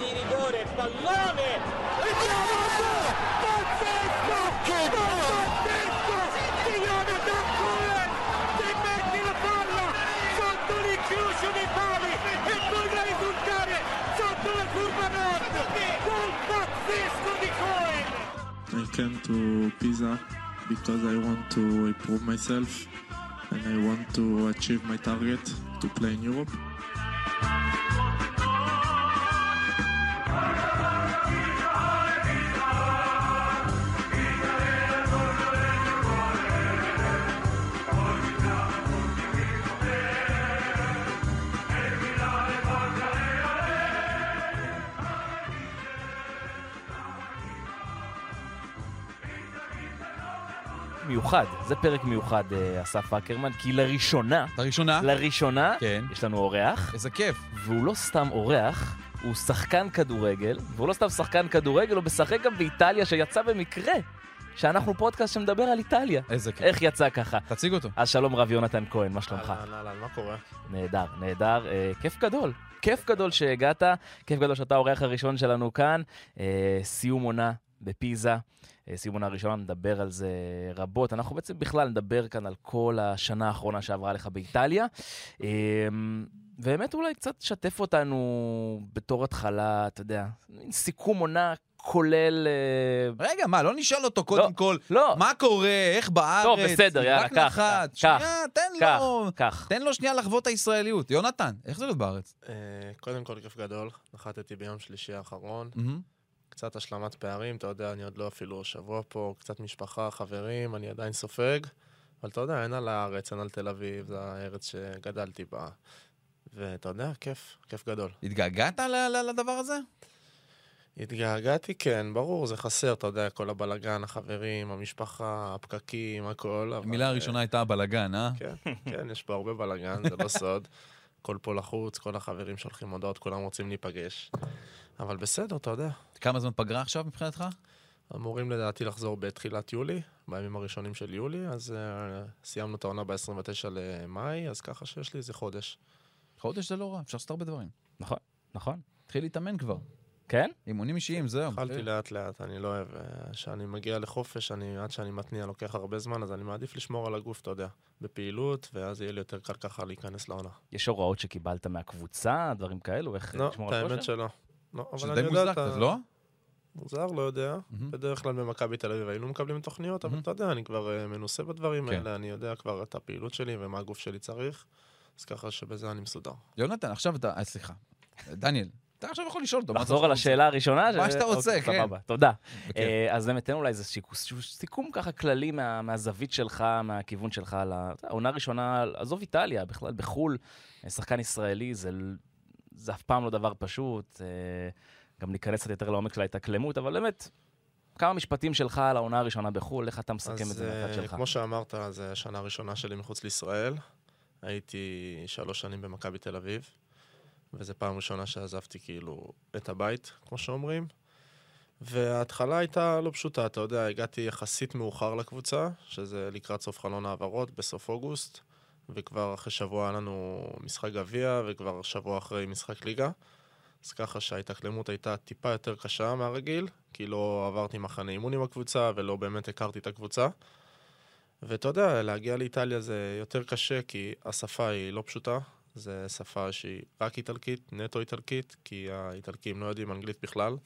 di rigore, pallone! Pazzesco! Pazzesco! Che metti la palla sotto dei pali e risultare sotto la curva nord! Gol pazzesco di Cohen! I came to Pisa because I want to improve myself and I want to achieve my target to play in Europe. מיוחד, זה פרק מיוחד, אה, אסף אקרמן, כי לראשונה, לראשונה? לראשונה, כן. יש לנו אורח, איזה כיף. והוא לא סתם אורח, הוא שחקן כדורגל, והוא לא סתם שחקן כדורגל, הוא משחק גם באיטליה, שיצא במקרה שאנחנו פודקאסט שמדבר על איטליה. איזה כיף. איך יצא ככה? תציג אותו. אז שלום רב יונתן כהן, מה שלומך? אהלן, אהלן, מה קורה? נהדר, נהדר. אה, כיף גדול. כיף גדול שהגעת, כיף גדול שאתה האורח הראשון שלנו כאן. אה, סיום עונה בפיזה. אה, סיום עונה ראשונה, נדבר על זה רבות. אנחנו בעצם בכלל נדבר כאן על כל השנה האחרונה שעברה לך באיטליה. אה, באמת אולי קצת תשתף אותנו בתור התחלה, אתה יודע, סיכום עונה כולל... אה, רגע, מה, לא נשאל אותו קודם כל, לא, מה קורה, איך בארץ? טוב, בסדר, יאללה, רק קח, נחת. קח, שנייה, תן קח, לו, קח. תן לו שנייה לחוות הישראליות. יונתן, איך זה להיות בארץ? אה, קודם כל, כיף גדול. נחתתי ביום שלישי האחרון. מהמם. קצת השלמת פערים, אתה יודע, אני עוד לא אפילו שבוע פה, קצת משפחה, חברים, אני עדיין סופג. אבל אתה יודע, אין על הארץ, אין על תל אביב, זו הארץ שגדלתי בה. ואתה יודע, כיף, כיף גדול. התגעגעת לדבר הזה? התגעגעתי, כן, ברור, זה חסר, אתה יודע, כל הבלגן, החברים, המשפחה, הפקקים, הכל. אבל, המילה אה, הראשונה הייתה בלאגן, אה? כן, כן, יש פה הרבה בלאגן, זה לא סוד. הכל פה לחוץ, כל החברים שולחים הודעות, כולם רוצים להיפגש. אבל בסדר, אתה יודע. כמה זמן פגרה עכשיו מבחינתך? אמורים לדעתי לחזור בתחילת יולי, בימים הראשונים של יולי, אז uh, סיימנו את העונה ב-29 למאי, אז ככה שיש לי איזה חודש. חודש זה לא רע, אפשר לעשות הרבה דברים. נכון, נכון. התחיל להתאמן כבר. כן? אימונים אישיים, זהו. התחלתי לאט לאט, אני לא אוהב. אה, כשאני מגיע לחופש, אני, עד שאני מתניע לוקח הרבה זמן, אז אני מעדיף לשמור על הגוף, אתה יודע, בפעילות, ואז יהיה לי יותר קל ככה להיכנס לעונה. יש הוראות שקיבלת מהקבוצה, דברים כאלו, איך לא, לשמור את על האמת כושר? שלא. לא, אבל שזה אני די יודע מוזר את ה- קצת, לא? מוזר, לא יודע. בדרך כלל במכבי תל אביב היינו מקבלים תוכניות, אבל. אתה יודע, אני כבר אה, מנוסה בדברים כן. האלה, אני יודע כבר את הפעילות שלי ומה הגוף שלי צריך, אז ככה שבזה אני מסודר. יונתן, עכשיו אתה... אה, סליחה. דניאל, אתה עכשיו יכול לשאול אותו. אתה לחזור על רוצה? השאלה הראשונה? מה שאתה רוצה, אוקיי, כן. סבבה, תודה. אה, אז באמת, תן אולי איזה סיכום ככה כללי מה- מהזווית שלך, מהכיוון שלך, על ה- אתה יודע, עונה ראשונה, עזוב איטליה, בכלל בחו"ל, שחקן ישראלי זה זה אף פעם לא דבר פשוט, אה, גם להיכנס קצת יותר לעומק של ההתאקלמות, אבל באמת, כמה משפטים שלך על העונה הראשונה בחו"ל, איך אתה מסכם את אז זה מהצד אה, שלך? כמו שאמרת, זו השנה הראשונה שלי מחוץ לישראל. הייתי שלוש שנים במכבי תל אביב, וזו פעם ראשונה שעזבתי כאילו את הבית, כמו שאומרים. וההתחלה הייתה לא פשוטה, אתה יודע, הגעתי יחסית מאוחר לקבוצה, שזה לקראת סוף חלון העברות, בסוף אוגוסט, וכבר אחרי שבוע היה לנו משחק גביע, וכבר שבוע אחרי משחק ליגה. אז ככה שההתאקלמות הייתה טיפה יותר קשה מהרגיל, כי לא עברתי מחנה אימון עם הקבוצה ולא באמת הכרתי את הקבוצה. ואתה יודע, להגיע לאיטליה זה יותר קשה, כי השפה היא לא פשוטה. זו שפה שהיא רק איטלקית, נטו איטלקית, כי האיטלקים לא יודעים אנגלית בכלל.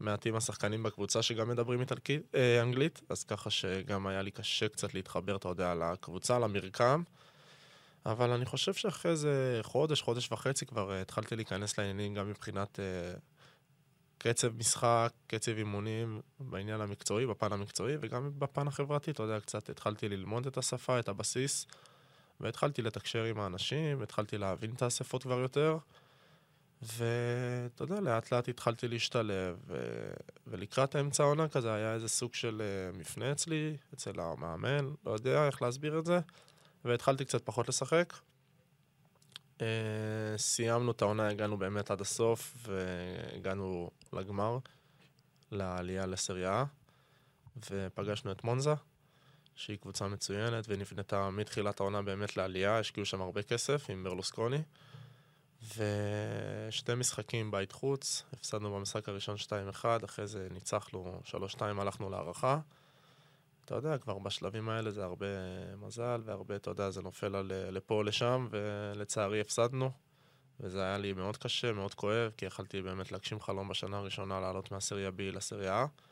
מעטים השחקנים בקבוצה שגם מדברים איטלקית, אה, אנגלית, אז ככה שגם היה לי קשה קצת להתחבר, אתה יודע, לקבוצה, למרקם. אבל אני חושב שאחרי איזה חודש, חודש וחצי כבר אה, התחלתי להיכנס לעניינים גם מבחינת אה, קצב משחק, קצב אימונים, בעניין המקצועי, בפן המקצועי, וגם בפן החברתי, אתה יודע, קצת התחלתי ללמוד את השפה, את הבסיס, והתחלתי לתקשר עם האנשים, התחלתי להבין את האספות כבר יותר, ואתה יודע, לאט לאט התחלתי להשתלב, ו... ולקראת האמצע העונה כזה היה איזה סוג של אה, מפנה אצלי, אצל המאמן, לא יודע איך להסביר את זה, והתחלתי קצת פחות לשחק. אה, סיימנו את העונה, הגענו באמת עד הסוף, והגענו לגמר, לעלייה לסריה, ופגשנו את מונזה, שהיא קבוצה מצוינת, ונבנתה מתחילת העונה באמת לעלייה, השקיעו שם הרבה כסף עם ברלוסקוני. ושתי משחקים בית חוץ, הפסדנו במשחק הראשון 2-1, אחרי זה ניצחנו 3-2, הלכנו להערכה. אתה יודע, כבר בשלבים האלה זה הרבה מזל, והרבה, אתה יודע, זה נופל על, לפה או לשם, ולצערי הפסדנו. וזה היה לי מאוד קשה, מאוד כואב, כי יכלתי באמת להגשים חלום בשנה הראשונה לעלות מהסריה B לסריה A.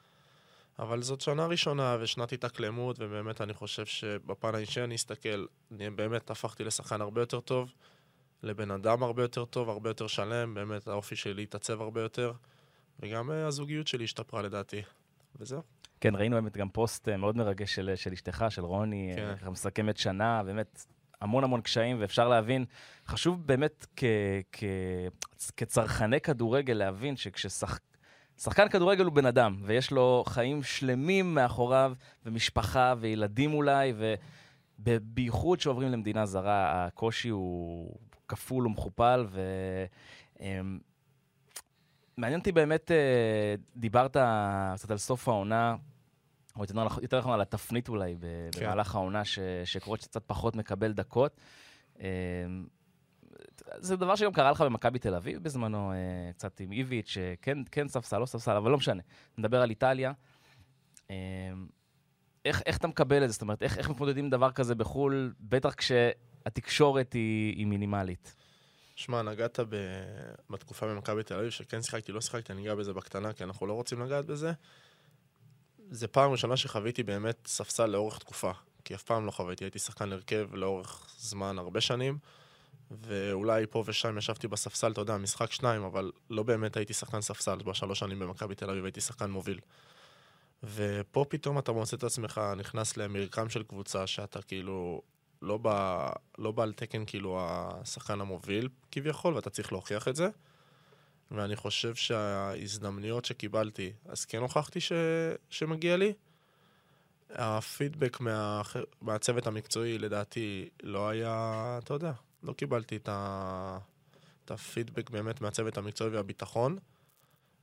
אבל זאת שנה ראשונה ושנת התאקלמות, ובאמת אני חושב שבפן האישי אני אסתכל, אני באמת הפכתי לשחקן הרבה יותר טוב, לבן אדם הרבה יותר טוב, הרבה יותר שלם, באמת האופי שלי התעצב הרבה יותר, וגם אה, הזוגיות שלי השתפרה לדעתי, וזהו. כן, ראינו באמת גם פוסט אה, מאוד מרגש של, של אשתך, של רוני, כן. כן. מסכמת שנה, באמת המון המון קשיים, ואפשר להבין, חשוב באמת כ, כ, כצרכני כדורגל להבין שכששחקן כדורגל הוא בן אדם, ויש לו חיים שלמים מאחוריו, ומשפחה, וילדים אולי, ובייחוד שעוברים למדינה זרה, הקושי הוא כפול ומכופל, ו... מעניין אותי באמת, אה, דיברת קצת על סוף העונה, או יותר נכון, נכון על התפנית אולי כן. במהלך העונה, ש, שקורות שקצת פחות מקבל דקות. אה, זה דבר שגם קרה לך במכבי תל אביב בזמנו, אה, קצת עם איביץ', שכן כן ספסל, לא ספסל, אבל לא משנה. נדבר על איטליה. איך, איך אתה מקבל את זה? זאת אומרת, איך, איך מתמודדים עם דבר כזה בחו"ל, בטח כשהתקשורת היא, היא מינימלית? שמע, נגעת ב... בתקופה במכבי תל אביב, שכן שיחקתי, לא שיחקתי, אני אגע בזה בקטנה, כי אנחנו לא רוצים לגעת בזה. זה פעם ראשונה שחוויתי באמת ספסל לאורך תקופה, כי אף פעם לא חוויתי, הייתי שחקן הרכב לאורך זמן, הרבה שנים, ואולי פה ושם ישבתי בספסל, אתה יודע, משחק שניים, אבל לא באמת הייתי שחקן ספסל, בשלוש שנים במכבי תל אביב הייתי שחקן מוביל. ופה פתאום אתה מוצא את עצמך נכנס למרקם של קבוצה שאתה כאילו לא בא, לא בא על תקן כאילו השחקן המוביל כביכול, ואתה צריך להוכיח את זה. ואני חושב שההזדמנויות שקיבלתי, אז כן הוכחתי ש... שמגיע לי. הפידבק מה... מהצוות המקצועי לדעתי לא היה, אתה יודע, לא קיבלתי את, ה... את הפידבק באמת מהצוות המקצועי והביטחון.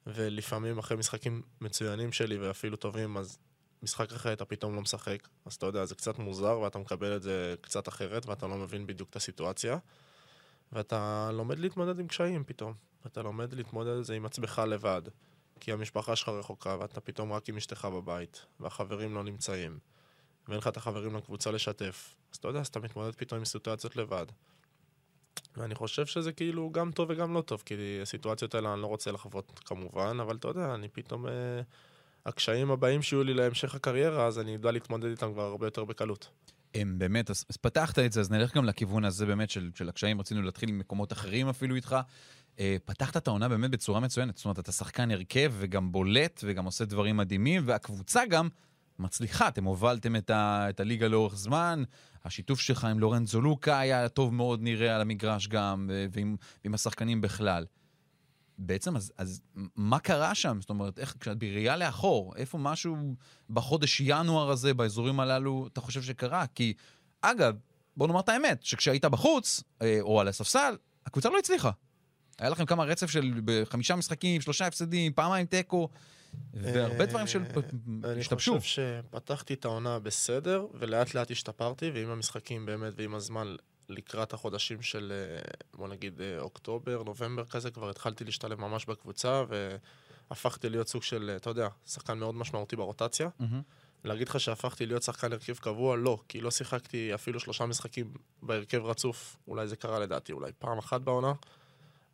ולפעמים אחרי משחקים מצוינים שלי ואפילו טובים, אז משחק אחר אתה פתאום לא משחק. אז אתה יודע, זה קצת מוזר ואתה מקבל את זה קצת אחרת ואתה לא מבין בדיוק את הסיטואציה. ואתה לומד להתמודד עם קשיים פתאום. ואתה לומד להתמודד את זה עם עצמך לבד. כי המשפחה שלך רחוקה ואתה פתאום רק עם אשתך בבית, והחברים לא נמצאים. ואין לך את החברים לקבוצה לשתף. אז אתה יודע, אז אתה מתמודד פתאום עם סיטואציות לבד. ואני חושב שזה כאילו גם טוב וגם לא טוב, כי הסיטואציות האלה אני לא רוצה לחוות כמובן, אבל אתה יודע, אני פתאום... אה, הקשיים הבאים שיהיו לי להמשך הקריירה, אז אני יודע להתמודד איתם כבר הרבה יותר בקלות. הם באמת, אז, אז פתחת את זה, אז נלך גם לכיוון הזה באמת של, של הקשיים, רצינו להתחיל עם מקומות אחרים אפילו איתך. אה, פתחת את העונה באמת בצורה מצוינת, זאת אומרת, אתה שחקן הרכב וגם בולט וגם עושה דברים מדהימים, והקבוצה גם מצליחה, אתם הובלתם את, ה, את הליגה לאורך זמן, השיתוף שלך עם לורנזו לוקה היה טוב מאוד נראה על המגרש גם, ועם, ועם השחקנים בכלל. בעצם, אז, אז מה קרה שם? זאת אומרת, איך, כשאת בראייה לאחור, איפה משהו בחודש ינואר הזה, באזורים הללו, אתה חושב שקרה? כי, אגב, בוא נאמר את האמת, שכשהיית בחוץ, אה, או על הספסל, הקבוצה לא הצליחה. היה לכם כמה רצף של חמישה משחקים, שלושה הפסדים, פעמיים תיקו, והרבה דברים של השתבשו. אני חושב שפתחתי את העונה בסדר, ולאט לאט השתפרתי, ועם המשחקים באמת, ועם הזמן לקראת החודשים של, אה, בוא נגיד, אה, אוקטובר, נובמבר כזה, כבר התחלתי להשתלב ממש בקבוצה, והפכתי להיות סוג של, אה, אתה יודע, שחקן מאוד משמעותי ברוטציה. Mm-hmm. להגיד לך שהפכתי להיות שחקן הרכב קבוע? לא, כי לא שיחקתי אפילו שלושה משחקים בהרכב רצוף, אולי זה קרה לדעתי, אולי פעם אחת בעונה,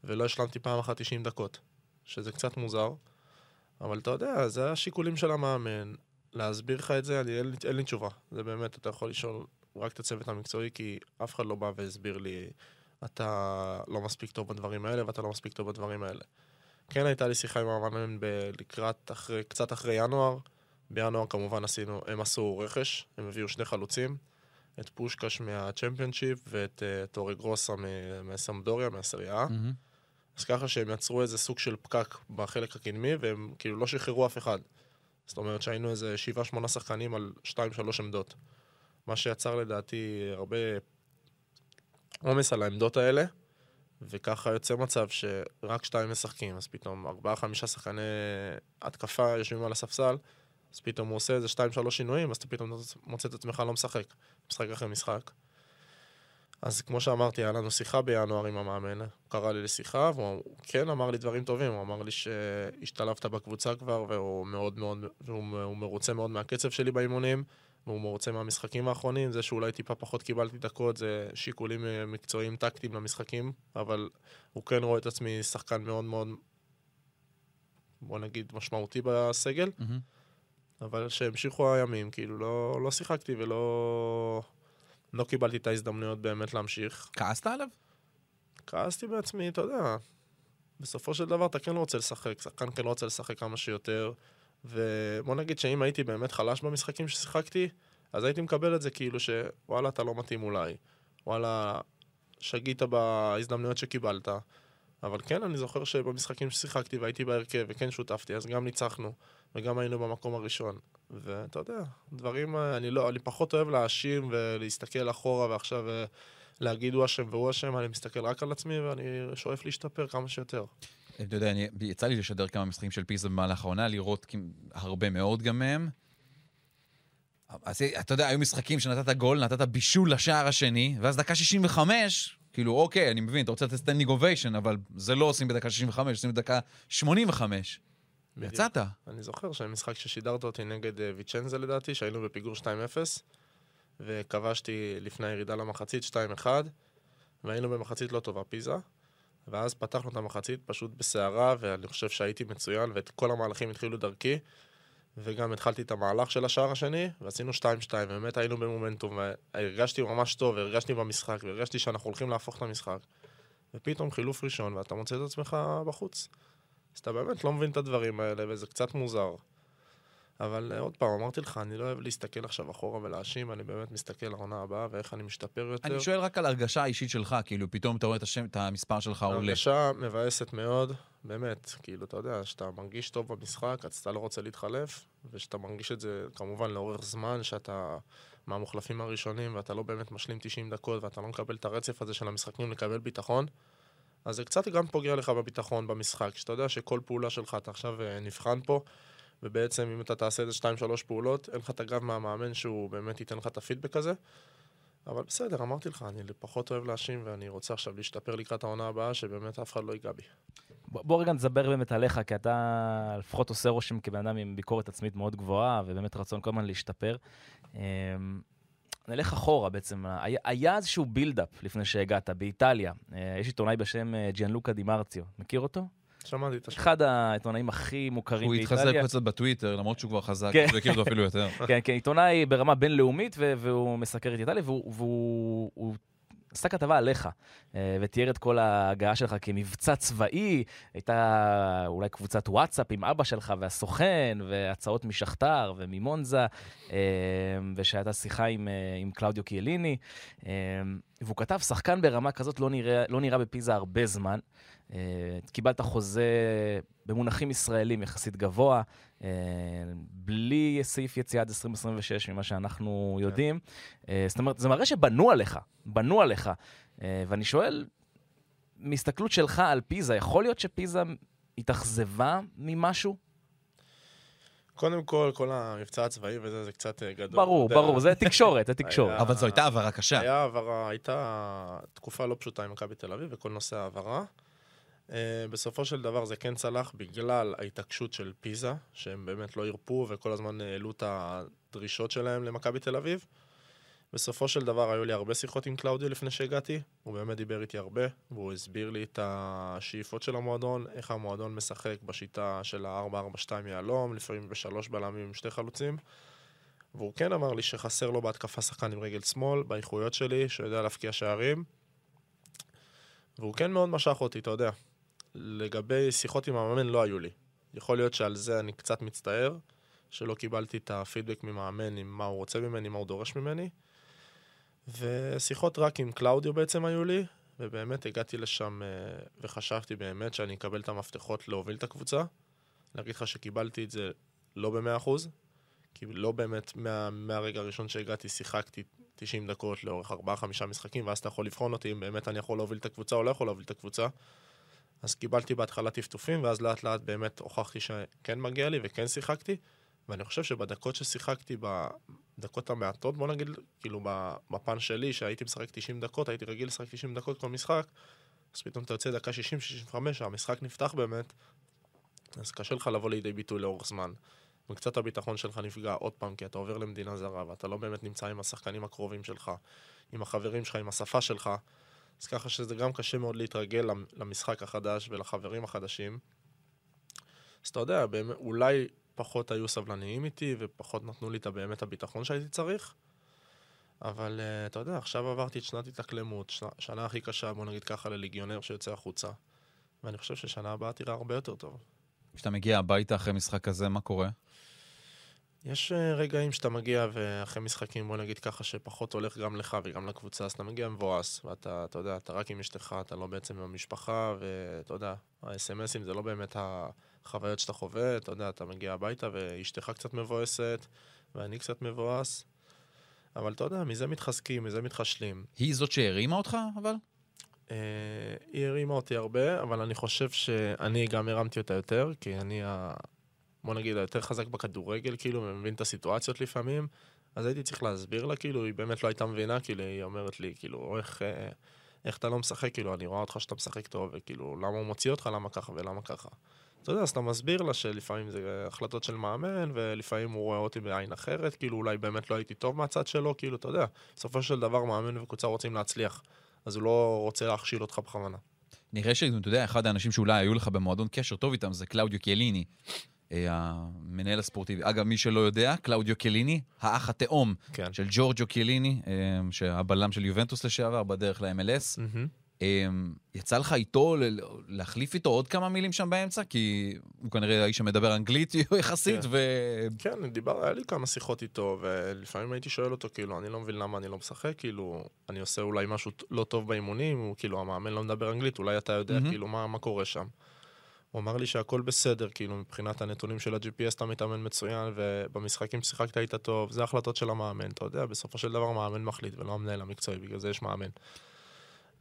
ולא השלמתי פעם אחת 90 דקות, שזה קצת מוזר, אבל אתה יודע, זה השיקולים של המאמן. להסביר לך את זה, אני, אין, אין לי תשובה. זה באמת, אתה יכול לשאול רק את הצוות המקצועי, כי אף אחד לא בא והסביר לי, אתה לא מספיק טוב בדברים האלה ואתה לא מספיק טוב בדברים האלה. כן הייתה לי שיחה עם המאמן לקראת, אחרי, קצת אחרי ינואר. בינואר כמובן עשינו, הם עשו רכש, הם הביאו שני חלוצים, את פושקש מהצ'מפיונשיפ ואת uh, טורי גרוסה מסמדוריה, מהסריה. Mm-hmm. אז ככה שהם יצרו איזה סוג של פקק בחלק הקדמי, והם כאילו לא שחררו אף אחד. זאת אומרת שהיינו איזה שבעה, שמונה שחקנים על שתיים, שלוש עמדות. מה שיצר לדעתי הרבה עומס על העמדות האלה, וככה יוצא מצב שרק שתיים משחקים, אז פתאום ארבעה, חמישה שחקני התקפה יושבים על הספסל, אז פתאום הוא עושה איזה שתיים, שלוש שינויים, אז אתה פתאום מוצא את עצמך לא משחק, משחק אחרי משחק. אז כמו שאמרתי, היה לנו שיחה בינואר עם המאמן, הוא קרא לי לשיחה, והוא כן אמר לי דברים טובים, הוא אמר לי שהשתלבת בקבוצה כבר, והוא מאוד מאוד, והוא הוא מרוצה מאוד מהקצב שלי באימונים, והוא מרוצה מהמשחקים האחרונים, זה שאולי טיפה פחות קיבלתי דקות, זה שיקולים אה, מקצועיים טקטיים למשחקים, אבל הוא כן רואה את עצמי שחקן מאוד מאוד, בוא נגיד, משמעותי בסגל. מהמם. אבל שהמשיכו הימים, כאילו לא, לא שיחקתי ולא לא קיבלתי את ההזדמנויות באמת להמשיך. כעסת עליו? כעסתי בעצמי, אתה יודע, בסופו של דבר אתה כן רוצה לשחק, שחקן כן רוצה לשחק כמה שיותר, ובוא נגיד שאם הייתי באמת חלש במשחקים ששיחקתי, אז הייתי מקבל את זה כאילו שוואלה, אתה לא מתאים אולי, וואלה, שגית בהזדמנויות שקיבלת. אבל כן, אני זוכר שבמשחקים ששיחקתי והייתי בהרכב וכן שותפתי, אז גם ניצחנו, וגם היינו במקום הראשון. ואתה יודע, דברים, אה, אני לא, אני פחות אוהב להאשים ולהסתכל אחורה ועכשיו אה, להגיד הוא אשם והוא אשם, אני מסתכל רק על עצמי ואני שואף להשתפר כמה שיותר. אתה יודע, אני, יצא לי לשדר כמה משחקים של פיזה במהלך העונה, לראות הרבה מאוד גם מהם. אז אתה יודע, היו משחקים שנתת גול, נתת בישול לשער השני, ואז דקה 65, כאילו, אוקיי, אני מבין, אתה רוצה לתת standing ovation, אבל זה לא עושים בדקה 65, עושים בדקה 85. בדיוק. יצאת. אני זוכר שמשחק ששידרת אותי נגד אה, ויצ'נזה לדעתי, שהיינו בפיגור 2-0, וכבשתי לפני הירידה למחצית 2-1, והיינו במחצית לא טובה, פיזה, ואז פתחנו את המחצית פשוט בסערה, ואני חושב שהייתי מצוין, ואת כל המהלכים התחילו דרכי, וגם התחלתי את המהלך של השער השני, ועשינו 2-2, ובאמת היינו במומנטום, והרגשתי ממש טוב, והרגשתי במשחק, והרגשתי שאנחנו הולכים להפוך את המשחק. ופתאום חילוף ראשון, ואתה מוצא את עצמך בחוץ. אז אתה באמת לא מבין את הדברים האלה, וזה קצת מוזר. אבל אה, עוד פעם, אמרתי לך, אני לא אוהב להסתכל עכשיו אחורה ולהאשים, אני באמת מסתכל לעונה הבאה ואיך אני משתפר יותר. אני שואל רק על הרגשה האישית שלך, כאילו, פתאום אתה רואה את, השם, את המספר שלך עולה. הרגשה מבאסת מאוד, באמת. כאילו, אתה יודע, שאתה מרגיש טוב במשחק, אז אתה לא רוצה להתחלף, ושאתה מרגיש את זה כמובן לאורך זמן, שאתה מהמוחלפים הראשונים, ואתה לא באמת משלים 90 דקות, ואתה לא מקבל את הרצף הזה של המשחקים לקבל ביטחון. אז זה קצת גם פוגע לך בביטחון במשחק, שאתה יודע שכל פעולה שלך, אתה עכשיו אה, נבחן פה, ובעצם אם אתה תעשה איזה 2-3 פעולות, אין לך את הגב מהמאמן שהוא באמת ייתן לך את הפידבק הזה. אבל בסדר, אמרתי לך, אני פחות אוהב להאשים, ואני רוצה עכשיו להשתפר לקראת העונה הבאה, שבאמת אף אחד לא ייגע בי. בוא רגע נדבר באמת עליך, כי אתה לפחות עושה רושם כבן אדם עם ביקורת עצמית מאוד גבוהה, ובאמת רצון כל הזמן להשתפר. אמ, נלך אחורה בעצם, היה, איזשהו בילדאפ לפני שהגעת, באיטליה. אה, יש עיתונאי בשם אה, ג'יאנלוקה דימרציו, מכיר אותו? שמעתי את השם. אחד העיתונאים הכי מוכרים הוא התחזק באיטליה. קצת בטוויטר, למרות שהוא כבר חזק, כן. הוא הכיר אותו אפילו יותר. כן, כן, עיתונאי ברמה בינלאומית, והוא מסקר את איטליה, והוא, והוא הוא עשה כתבה עליך, אה, ותיאר את כל ההגעה שלך כמבצע צבאי, הייתה אולי קבוצת וואטסאפ עם אבא שלך והסוכן, והצעות משכתר וממונזה, אה, ושהייתה שיחה עם, אה, עם קלאודיו קיאליני, והוא כתב, שחקן ברמה כזאת לא נראה, לא נראה בפיזה הרבה זמן. אה, קיבלת חוזה במונחים ישראלים יחסית גבוה, אה, בלי סעיף יציאה עד 2026, ממה שאנחנו יודעים. אה, זאת אומרת, זה מראה שבנו עליך, בנו עליך. אה, ואני שואל, מהסתכלות שלך על פיזה, יכול להיות שפיזה התאכזבה ממשהו? קודם כל, כל המבצע הצבאי וזה, זה קצת גדול. ברור. ברור, זה תקשורת, זה תקשורת. היה- אבל זו הייתה העברה קשה. היה העברה, הייתה תקופה לא פשוטה עם מכבי תל אביב וכל נושא ההעברה. Uh, בסופו של דבר זה כן צלח בגלל ההתעקשות של פיזה, שהם באמת לא הרפו וכל הזמן העלו את הדרישות שלהם למכבי תל אביב. בסופו של דבר היו לי הרבה שיחות עם קלאודיו לפני שהגעתי, הוא באמת דיבר איתי הרבה, והוא הסביר לי את השאיפות של המועדון, איך המועדון משחק בשיטה של ה-4-4-2 יהלום, לפעמים בשלוש בלמים עם שתי חלוצים. והוא כן אמר לי שחסר לו בהתקפה שחקן עם רגל שמאל, באיכויות שלי, שיודע להבקיע שערים. והוא כן מאוד משך אותי, אתה יודע. לגבי שיחות עם המאמן לא היו לי. יכול להיות שעל זה אני קצת מצטער, שלא קיבלתי את הפידבק ממאמן עם מה הוא רוצה ממני, מה הוא דורש ממני. ושיחות רק עם קלאודיו בעצם היו לי, ובאמת הגעתי לשם אה, וחשבתי באמת שאני אקבל את המפתחות להוביל את הקבוצה. להגיד לך שקיבלתי את זה לא במאה אחוז, כי לא באמת מה, מהרגע הראשון שהגעתי שיחקתי 90 דקות לאורך 4-5 משחקים, ואז אתה יכול לבחון אותי אם באמת אני יכול להוביל את הקבוצה או לא יכול להוביל את הקבוצה. אז קיבלתי בהתחלה טפטופים, ואז לאט לאט באמת הוכחתי שכן מגיע לי וכן שיחקתי, ואני חושב שבדקות ששיחקתי, בדקות המעטות, בוא נגיד, כאילו בפן שלי, שהייתי משחק 90 דקות, הייתי רגיל לשחק 90 דקות כל משחק, אז פתאום אתה יוצא דקה 60-65, המשחק נפתח באמת, אז קשה לך לבוא לידי ביטוי לאורך זמן. וקצת הביטחון שלך נפגע עוד פעם, כי אתה עובר למדינה זרה, ואתה לא באמת נמצא עם השחקנים הקרובים שלך, עם החברים שלך, עם השפה שלך, אז ככה שזה גם קשה מאוד להתרגל למשחק החדש ולחברים החדשים. אז אתה יודע, באמת, אולי פחות היו סבלניים איתי, ופחות נתנו לי את באמת הביטחון שהייתי צריך. אבל uh, אתה יודע, עכשיו עברתי את שנת התאקלמות, שנה, שנה הכי קשה, בוא נגיד ככה, לליגיונר שיוצא החוצה. ואני חושב ששנה הבאה תראה הרבה יותר טוב. כשאתה מגיע הביתה אחרי משחק כזה, מה קורה? יש אה, רגעים שאתה מגיע ואחרי משחקים, בוא נגיד ככה, שפחות הולך גם לך וגם לקבוצה, אז אתה מגיע מבואס, ואתה, אתה יודע, אתה רק עם אשתך, אתה לא בעצם עם המשפחה, ואתה יודע, האס.אם.אסים זה לא באמת החוויות שאתה חווה, אתה יודע, אתה מגיע הביתה ואשתך קצת מבואסת, ואני קצת מבואס, אבל אתה יודע, מזה מתחזקים, מזה מתחשלים. היא זאת שהרימה אותך, אבל? Uh, היא הרימה אותי הרבה, אבל אני חושב שאני גם הרמתי אותה יותר, כי אני. בוא נגיד, היותר חזק בכדורגל, כאילו, ומבין את הסיטואציות לפעמים, אז הייתי צריך להסביר לה, כאילו, היא באמת לא הייתה מבינה, כאילו, היא אומרת לי, כאילו, איך, אה, איך אתה לא משחק, כאילו, אני רואה אותך שאתה משחק טוב, וכאילו, למה הוא מוציא אותך, למה ככה ולמה ככה. אתה יודע, אז אתה מסביר לה שלפעמים זה החלטות של מאמן, ולפעמים הוא רואה אותי בעין אחרת, כאילו, אולי באמת לא הייתי טוב מהצד שלו, כאילו, אתה יודע, בסופו של דבר מאמן וקבוצה רוצים להצליח, אז הוא לא רוצה להכשיל אותך בכוונה. נראה שאתה יודע, אחד האנשים שאולי היו לך במועדון קשר טוב איתם זה קלאודיו קיאליני. אה, המנהל הספורטיבי. אגב, מי שלא יודע, קלאודיו קליני, האח התאום כן. של ג'ורג'ו קליני, אה, שהבלם של יובנטוס לשעבר, בדרך ל-MLS. Mm-hmm. יצא לך איתו, להחליף איתו עוד כמה מילים שם באמצע? כי הוא כנראה האיש שמדבר אנגלית יחסית, כן. ו... כן, דיבר, היה לי כמה שיחות איתו, ולפעמים הייתי שואל אותו, כאילו, אני לא מבין למה אני לא משחק, כאילו, אני עושה אולי משהו לא טוב באימונים, הוא כאילו, המאמן לא מדבר אנגלית, אולי אתה יודע, mm-hmm. כאילו, מה, מה קורה שם. הוא אמר לי שהכל בסדר, כאילו, מבחינת הנתונים של ה-GPS אתה מתאמן מצוין, ובמשחקים ששיחקת היית טוב, זה החלטות של המאמן, אתה יודע, בסופו של דבר מאמן מחליט, ולא המנהל המקצועי, בגלל זה יש מאמן.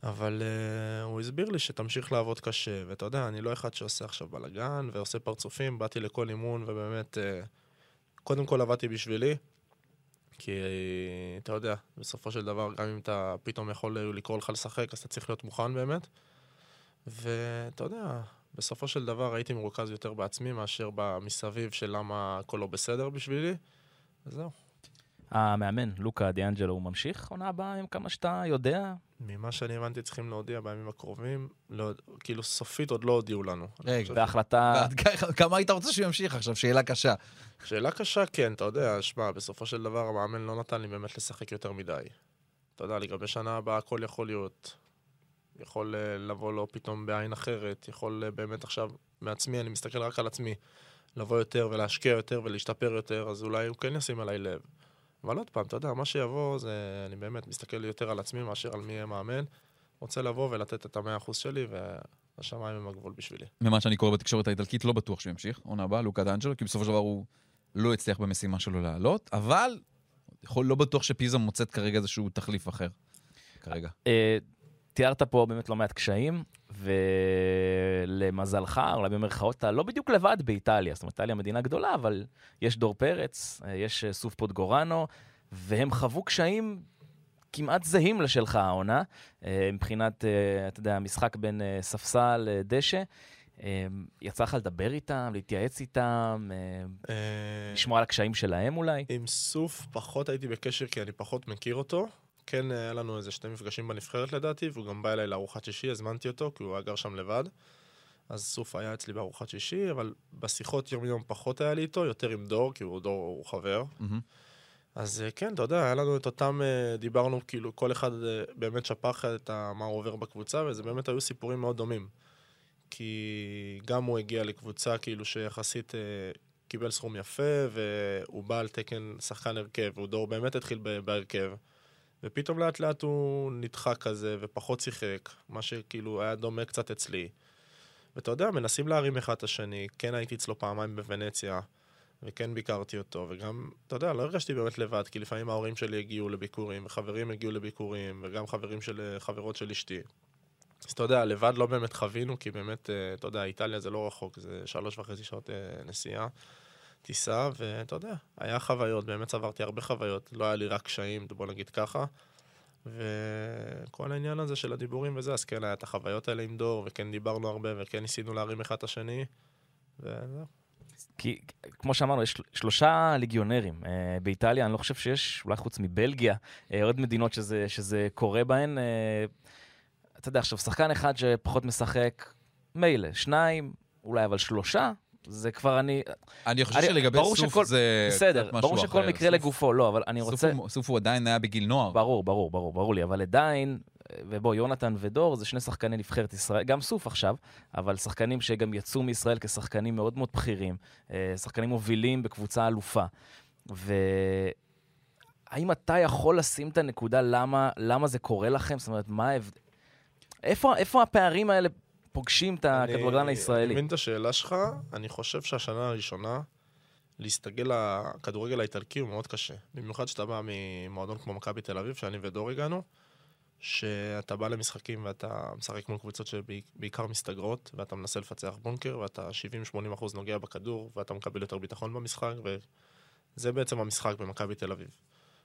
אבל uh, הוא הסביר לי שתמשיך לעבוד קשה, ואתה יודע, אני לא אחד שעושה עכשיו בלאגן ועושה פרצופים, באתי לכל אימון, ובאמת, uh, קודם כל עבדתי בשבילי, כי אתה יודע, בסופו של דבר, גם אם אתה פתאום יכול לקרוא לך לשחק, אז אתה צריך להיות מוכן באמת. ואתה יודע, בסופו של דבר הייתי מרוכז יותר בעצמי מאשר במסביב של למה הכל לא בסדר בשבילי, וזהו. המאמן, לוקה דיאנג'לו, הוא ממשיך עונה הבאה עם כמה שאתה יודע? ממה שאני הבנתי צריכים להודיע בימים הקרובים, לא, כאילו סופית עוד לא הודיעו לנו. רגע, והחלטה... כמה היית רוצה שהוא ימשיך עכשיו? שאלה קשה. שאלה קשה, כן, אתה יודע, שמע, בסופו של דבר המאמן לא נתן לי באמת לשחק יותר מדי. אתה יודע, לגבי שנה הבאה הכל יכול להיות. יכול אה, לבוא לו פתאום בעין אחרת, יכול אה, באמת עכשיו, מעצמי, אני מסתכל רק על עצמי, לבוא יותר ולהשקיע יותר ולהשתפר יותר, אז אולי הוא כן ישים עליי לב. אבל עוד פעם, אתה יודע, מה שיבוא זה, אני באמת מסתכל יותר על עצמי מאשר על מי יהיה מאמן. רוצה לבוא ולתת את המאה אחוז שלי, והשמיים הם הגבול בשבילי. ממה שאני קורא בתקשורת האיטלקית, לא בטוח שהוא ימשיך, עונה הבאה, לוקה דאנג'לו, כי בסופו של דבר הוא לא הצליח במשימה שלו לעלות, אבל יכול לא בטוח שפיזה מוצאת כרגע איזשהו תחליף אחר. כרגע. תיארת פה באמת לא מעט קשיים, ולמזלך, אולי במרכאות, אתה לא בדיוק לבד באיטליה. זאת אומרת, איטליה מדינה גדולה, אבל יש דור פרץ, יש אה, סוף פוטגורנו, והם חוו קשיים כמעט זהים לשלך העונה, אה, מבחינת, אה, אתה יודע, המשחק בין ספסל לדשא. יצא לך לדבר איתם, להתייעץ איתם, לשמוע על הקשיים שלהם אולי? עם סוף פחות הייתי בקשר כי אני פחות מכיר אותו. כן היה לנו איזה שתי מפגשים בנבחרת לדעתי, והוא גם בא אליי לארוחת שישי, הזמנתי אותו, כי הוא היה גר שם לבד. אז סוף היה אצלי בארוחת שישי, אבל בשיחות יום-יום פחות היה לי איתו, יותר עם דור, כי הוא דור, הוא חבר. Mm-hmm. אז אה, כן, אתה יודע, היה לנו את אותם, אה, דיברנו, כאילו, כל אחד אה, באמת שפך את מה הוא עובר בקבוצה, וזה באמת היו סיפורים מאוד דומים. כי גם הוא הגיע לקבוצה, כאילו, שיחסית קיבל סכום יפה, והוא בא על תקן שחקן הרכב, והוא דור באמת התחיל בהרכב. ופתאום לאט לאט הוא נדחק כזה ופחות שיחק, מה שכאילו היה דומה קצת אצלי. ואתה יודע, מנסים להרים אחד את השני, כן הייתי אצלו פעמיים בוונציה, וכן ביקרתי אותו, וגם, אתה יודע, לא הרגשתי באמת לבד, כי לפעמים ההורים שלי הגיעו לביקורים, וחברים הגיעו לביקורים, וגם חברים של חברות של אשתי. אז אתה יודע, לבד לא באמת חווינו, כי באמת, אה, אתה יודע, איטליה זה לא רחוק, זה שלוש וחצי שעות אה, נסיעה. טיסה, ואתה יודע, היה חוויות, באמת צברתי הרבה חוויות, לא היה לי רק קשיים, בוא נגיד ככה. וכל העניין הזה של הדיבורים וזה, אז כן, היה את החוויות האלה עם דור, וכן דיברנו הרבה, וכן ניסינו להרים אחד את השני, וזהו. כי כמו שאמרנו, יש של- שלושה ליגיונרים אה, באיטליה, אני לא חושב שיש, אולי חוץ מבלגיה, אה, עוד מדינות שזה, שזה קורה בהן. אה, אתה יודע, עכשיו, שחקן אחד שפחות משחק, מילא, שניים, אולי אבל שלושה, זה כבר אני... אני חושב אני- שלגבי סוף שכל- זה בסדר, ברור שכל אחר. מקרה סוף- לגופו, לא, אבל אני סוף רוצה... הוא- סוף הוא עדיין היה בגיל נוער. ברור, ברור, ברור, ברור לי, אבל עדיין, ובוא, יונתן ודור זה שני שחקני נבחרת ישראל, גם סוף עכשיו, אבל שחקנים שגם יצאו מישראל כשחקנים מאוד מאוד בכירים, אה, שחקנים מובילים בקבוצה אלופה. והאם אתה יכול לשים את הנקודה למה, למה זה קורה לכם? זאת אומרת, מה ההבדל? איפה, איפה הפערים האלה פוגשים את הכדורגלן אני הישראלי? מבין את השאלה שלך, אני חושב שהשנה הראשונה, להסתגל לכדורגל האיטלקי הוא מאוד קשה. במיוחד שאתה בא ממועדון כמו מכבי תל אביב, שאני ודור הגענו, שאתה בא למשחקים ואתה משחק מול קבוצות שבעיקר מסתגרות, ואתה מנסה לפצח בונקר, ואתה 70-80 אחוז נוגע בכדור, ואתה מקבל יותר ביטחון במשחק, וזה בעצם המשחק במכבי תל אביב.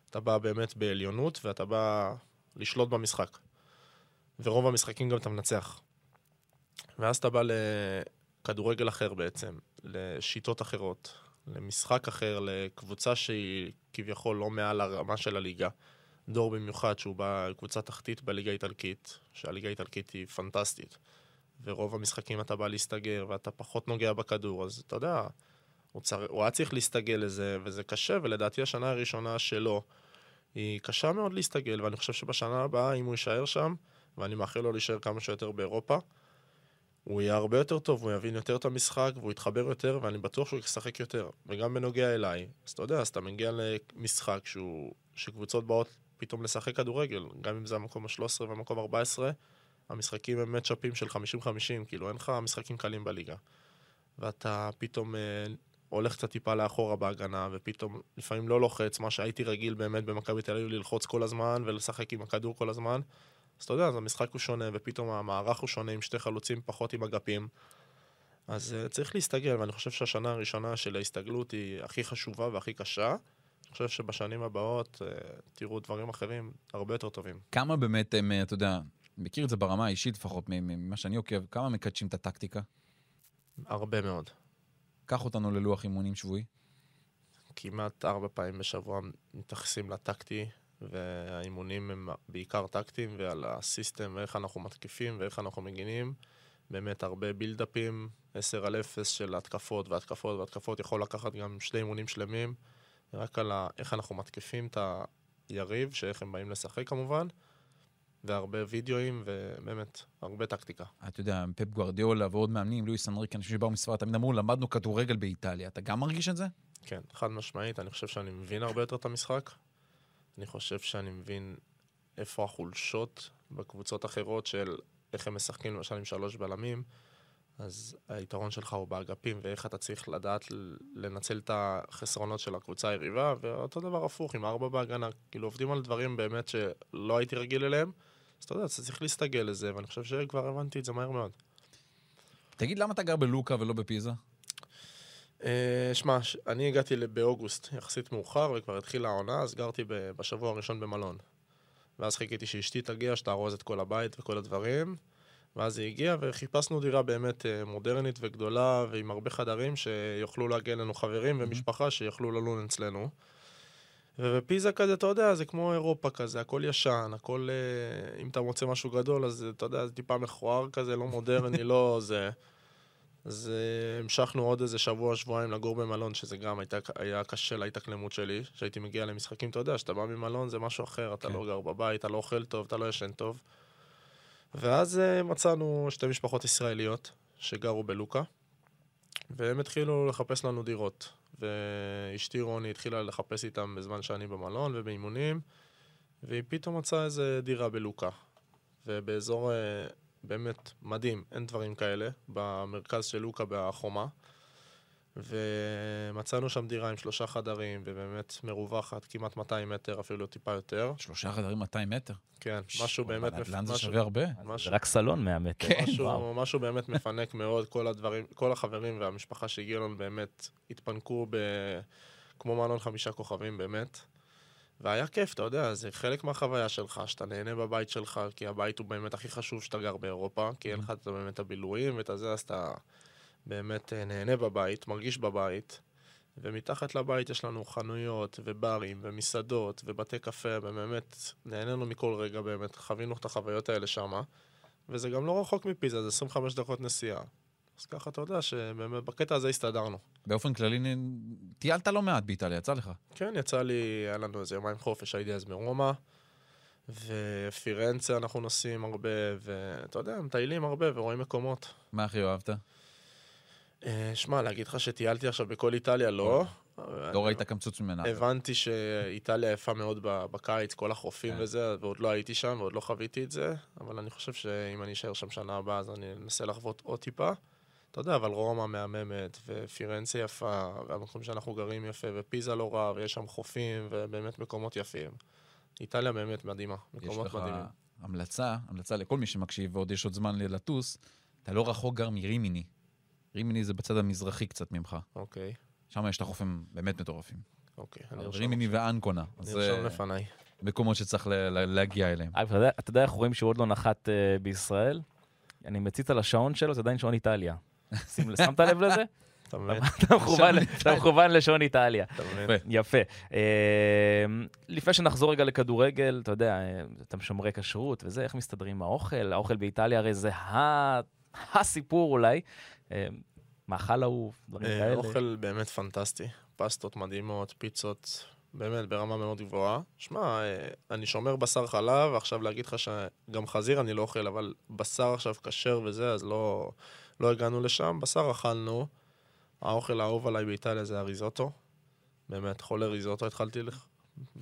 אתה בא באמת בעליונות, ואתה בא לשלוט במשחק. ורוב המשחקים גם אתה מנצח. ואז אתה בא לכדורגל אחר בעצם, לשיטות אחרות, למשחק אחר, לקבוצה שהיא כביכול לא מעל הרמה של הליגה. דור במיוחד, שהוא בקבוצה תחתית בליגה האיטלקית, שהליגה האיטלקית היא פנטסטית. ורוב המשחקים אתה בא להסתגר, ואתה פחות נוגע בכדור, אז אתה יודע, הוא, צר... הוא היה צריך להסתגל לזה, וזה קשה, ולדעתי השנה הראשונה שלו היא קשה מאוד להסתגל, ואני חושב שבשנה הבאה, אם הוא יישאר שם, ואני מאחל לו להישאר כמה שיותר באירופה, הוא יהיה הרבה יותר טוב, הוא יבין יותר את המשחק, והוא יתחבר יותר, ואני בטוח שהוא ישחק יותר. וגם בנוגע אליי, אז אתה יודע, אז אתה מגיע למשחק שהוא, שקבוצות באות פתאום לשחק כדורגל, גם אם זה המקום ה-13 והמקום ה-14, המשחקים הם מצ'אפים של 50-50, כאילו אין לך משחקים קלים בליגה. ואתה פתאום אה, הולך קצת טיפה לאחורה בהגנה, ופתאום לפעמים לא לוחץ, מה שהייתי רגיל באמת במכבי תל אביב ללחוץ כל הזמן ולשחק עם הכדור כל הזמן. אז אתה יודע, אז המשחק הוא שונה, ופתאום המערך הוא שונה עם שתי חלוצים פחות עם אגפים. אז uh, צריך להסתגל, ואני חושב שהשנה הראשונה של ההסתגלות היא הכי חשובה והכי קשה. אני חושב שבשנים הבאות uh, תראו דברים אחרים הרבה יותר טובים. כמה באמת הם, אתה יודע, מכיר את זה ברמה האישית לפחות, ממה שאני עוקב, כמה מקדשים את הטקטיקה? הרבה מאוד. קח אותנו ללוח אימונים שבועי. כמעט ארבע פעמים בשבוע מתייחסים לטקטי, והאימונים הם בעיקר טקטיים, ועל הסיסטם, ואיך אנחנו מתקיפים ואיך אנחנו מגינים. באמת הרבה בילדאפים, 10 על 0 של התקפות והתקפות והתקפות, יכול לקחת גם שני אימונים שלמים, רק על ה- איך אנחנו מתקיפים את היריב, שאיך הם באים לשחק כמובן, והרבה וידאוים, ובאמת, הרבה טקטיקה. אתה יודע, פפ גוארדיולה ועוד מאמנים, לואיס אנריק, אנשים שבאו מספרד, תמיד אמרו, למדנו כדורגל באיטליה. אתה גם מרגיש את זה? כן, חד משמעית, אני חושב שאני מבין הרבה יותר את המשחק. אני חושב שאני מבין איפה החולשות בקבוצות אחרות של איך הם משחקים למשל עם שלוש בלמים, אז היתרון שלך הוא באגפים ואיך אתה צריך לדעת לנצל את החסרונות של הקבוצה היריבה, ואותו דבר הפוך, עם ארבע בהגנה, כאילו עובדים על דברים באמת שלא הייתי רגיל אליהם, אז אתה יודע, אתה צריך להסתגל לזה, ואני חושב שכבר הבנתי את זה מהר מאוד. תגיד, למה אתה גר בלוקה ולא בפיזה? אה, שמע, אני הגעתי באוגוסט יחסית מאוחר, וכבר התחילה העונה, אז גרתי בשבוע הראשון במלון. ואז חיכיתי שאשתי תגיע, שתארוז את כל הבית וכל הדברים, ואז היא הגיעה, וחיפשנו דירה באמת אה, מודרנית וגדולה, ועם הרבה חדרים, שיוכלו להגיע אלינו חברים ומשפחה שיוכלו ללון אצלנו. ובפיזה כזה, אתה יודע, זה כמו אירופה כזה, הכל ישן, הכל... אה, אם אתה מוצא משהו גדול, אז אתה יודע, זה טיפה מכוער כזה, לא מודרני, לא זה... אז uh, המשכנו עוד איזה שבוע, שבועיים לגור במלון, שזה גם הייתה, היה קשה להתאקלמות שלי, שהייתי מגיע למשחקים, אתה יודע, כשאתה בא ממלון זה משהו אחר, אתה כן. לא גר בבית, אתה לא אוכל טוב, אתה לא ישן טוב. ואז uh, מצאנו שתי משפחות ישראליות שגרו בלוקה, והם התחילו לחפש לנו דירות. ואשתי רוני התחילה לחפש איתם בזמן שאני במלון ובאימונים, והיא פתאום מצאה איזה דירה בלוקה. ובאזור... באמת מדהים, אין דברים כאלה, במרכז של לוקה בחומה. ומצאנו שם דירה עם שלושה חדרים, ובאמת מרווחת, כמעט 200 מטר, אפילו טיפה יותר. שלושה חדרים 200 מטר. כן, משהו באמת... נדל"ן זה שווה הרבה. זה משהו- רק סלון 100 מטר. כן. וואו. משהו, משהו באמת מפנק מאוד, כל הדברים, כל החברים והמשפחה שהגיעו לנו באמת התפנקו ב... כמו מלון חמישה כוכבים באמת. והיה כיף, אתה יודע, זה חלק מהחוויה שלך, שאתה נהנה בבית שלך, כי הבית הוא באמת הכי חשוב שאתה גר באירופה, כי אין לך את באמת הבילויים ואת הזה, אז אתה באמת אה, נהנה בבית, מרגיש בבית. ומתחת לבית יש לנו חנויות וברים ומסעדות ובתי קפה, ובאמת נהנינו מכל רגע באמת, חווינו את החוויות האלה שמה. וזה גם לא רחוק מפיזה, זה 25 דקות נסיעה. אז ככה אתה יודע שבאמת בקטע הזה הסתדרנו. באופן כללי, טיילת לא מעט באיטליה, יצא לך. כן, יצא לי, היה לנו איזה יומיים חופש, הייתי אז ברומא, ופירנצה אנחנו נוסעים הרבה, ואתה יודע, מטיילים הרבה ורואים מקומות. מה הכי אוהבת? אה, שמע, להגיד לך שטיילתי עכשיו בכל איטליה, לא. לא ראית קמצוץ ממנה. הבנתי שאיטליה יפה מאוד בקיץ, כל החופים כן. וזה, ועוד לא הייתי שם ועוד לא חוויתי את זה, אבל אני חושב שאם אני אשאר שם שנה הבאה, אז אני אנסה לחוות עוד טיפה. אתה יודע, אבל רומא מהממת, ופירנצה יפה, והמקום שאנחנו גרים יפה, ופיזה לא רע, ויש שם חופים, ובאמת מקומות יפים. איטליה באמת מדהימה, יש מקומות לך מדהימים. המלצה, המלצה לכל מי שמקשיב, ועוד יש עוד זמן לטוס, אתה לא רחוק גר מרימיני. רימיני זה בצד המזרחי קצת ממך. אוקיי, שם יש את החופים באמת מטורפים. אוקיי. אני ארשום- רימיני ואנקונה. זה ארשום לפניי. מקומות שצריך ל- ל- להגיע אליהם. אתה יודע- אתה יודע איך רואים שהוא עוד לא נחת אה, בישראל? אני מציץ על השעון שלו, זה עדיין שעון איטליה. שמת לב לזה? אתה מכוון- לשעון איטליה. יפה. אה, לפני שנחזור רגע לכדורגל, אתה יודע, אתם שומרי כשרות וזה, איך מסתדרים עם האוכל? האוכל באיטליה הרי זה הסיפור אולי. אה, מאכל אהוב, דברים אה, כאלה. אוכל באמת פנטסטי. פסטות מדהימות, פיצות, באמת ברמה מאוד גבוהה. שמע, אה, אני שומר בשר חלב, עכשיו להגיד לך שגם חזיר אני לא אוכל, אבל בשר עכשיו כשר וזה, אז לא, לא הגענו לשם. בשר אכלנו. האוכל האהוב עליי באיטליה זה הריזוטו. באמת, חולה ריזוטו התחלתי לך.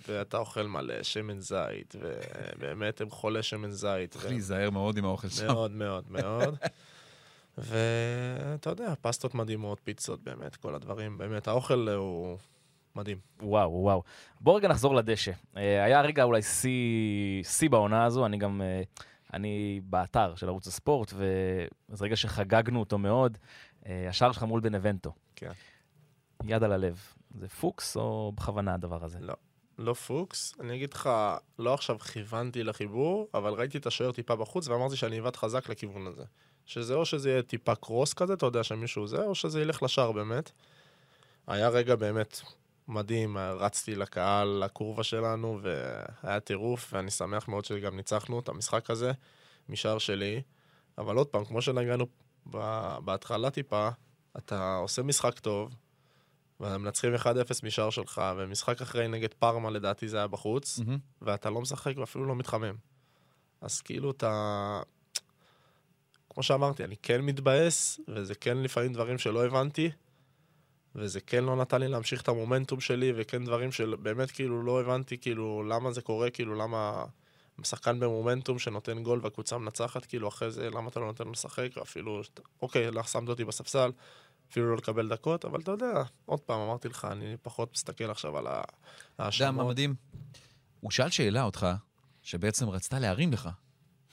ואתה אוכל מלא שמן זית, ובאמת הם חולי שמן זית. צריך להיזהר מאוד עם האוכל שם. מאוד מאוד מאוד. ואתה יודע, פסטות מדהימות, פיצות, באמת, כל הדברים, באמת, האוכל הוא מדהים. וואו, וואו. בוא רגע נחזור לדשא. אה, היה רגע אולי שיא שיא בעונה הזו, אני גם, אה, אני באתר של ערוץ הספורט, וזה רגע שחגגנו אותו מאוד. אה, השער שלך מול בנבנטו. כן. יד על הלב. זה פוקס או בכוונה הדבר הזה? לא. לא פוקס, אני אגיד לך, לא עכשיו כיוונתי לחיבור, אבל ראיתי את השוער טיפה בחוץ ואמרתי שאני אבעט חזק לכיוון הזה. שזה או שזה יהיה טיפה קרוס כזה, אתה יודע שמישהו זה, או שזה ילך לשער באמת. היה רגע באמת מדהים, רצתי לקהל, לקורבה שלנו, והיה טירוף, ואני שמח מאוד שגם ניצחנו את המשחק הזה משער שלי. אבל עוד פעם, כמו שנגענו בהתחלה טיפה, אתה עושה משחק טוב, ומנצחים 1-0 משער שלך, ומשחק אחרי נגד פארמה לדעתי זה היה בחוץ, מהמם. ואתה לא משחק ואפילו לא מתחמם. אז כאילו אתה... כמו שאמרתי, אני כן מתבאס, וזה כן לפעמים דברים שלא הבנתי, וזה כן לא נתן לי להמשיך את המומנטום שלי, וכן דברים שבאמת כאילו לא הבנתי, כאילו למה זה קורה, כאילו למה שחקן במומנטום שנותן גול והקבוצה מנצחת, כאילו אחרי זה למה אתה לא נותן לו לשחק, ואפילו, שת- אוקיי, לך שמת אותי בספסל, אפילו לא לקבל דקות, אבל אתה יודע, עוד פעם אמרתי לך, אני פחות מסתכל עכשיו על ה- אתה יודע מה ההאשמות. מדהים? הוא שאל שאלה אותך, שבעצם רצתה להרים לך.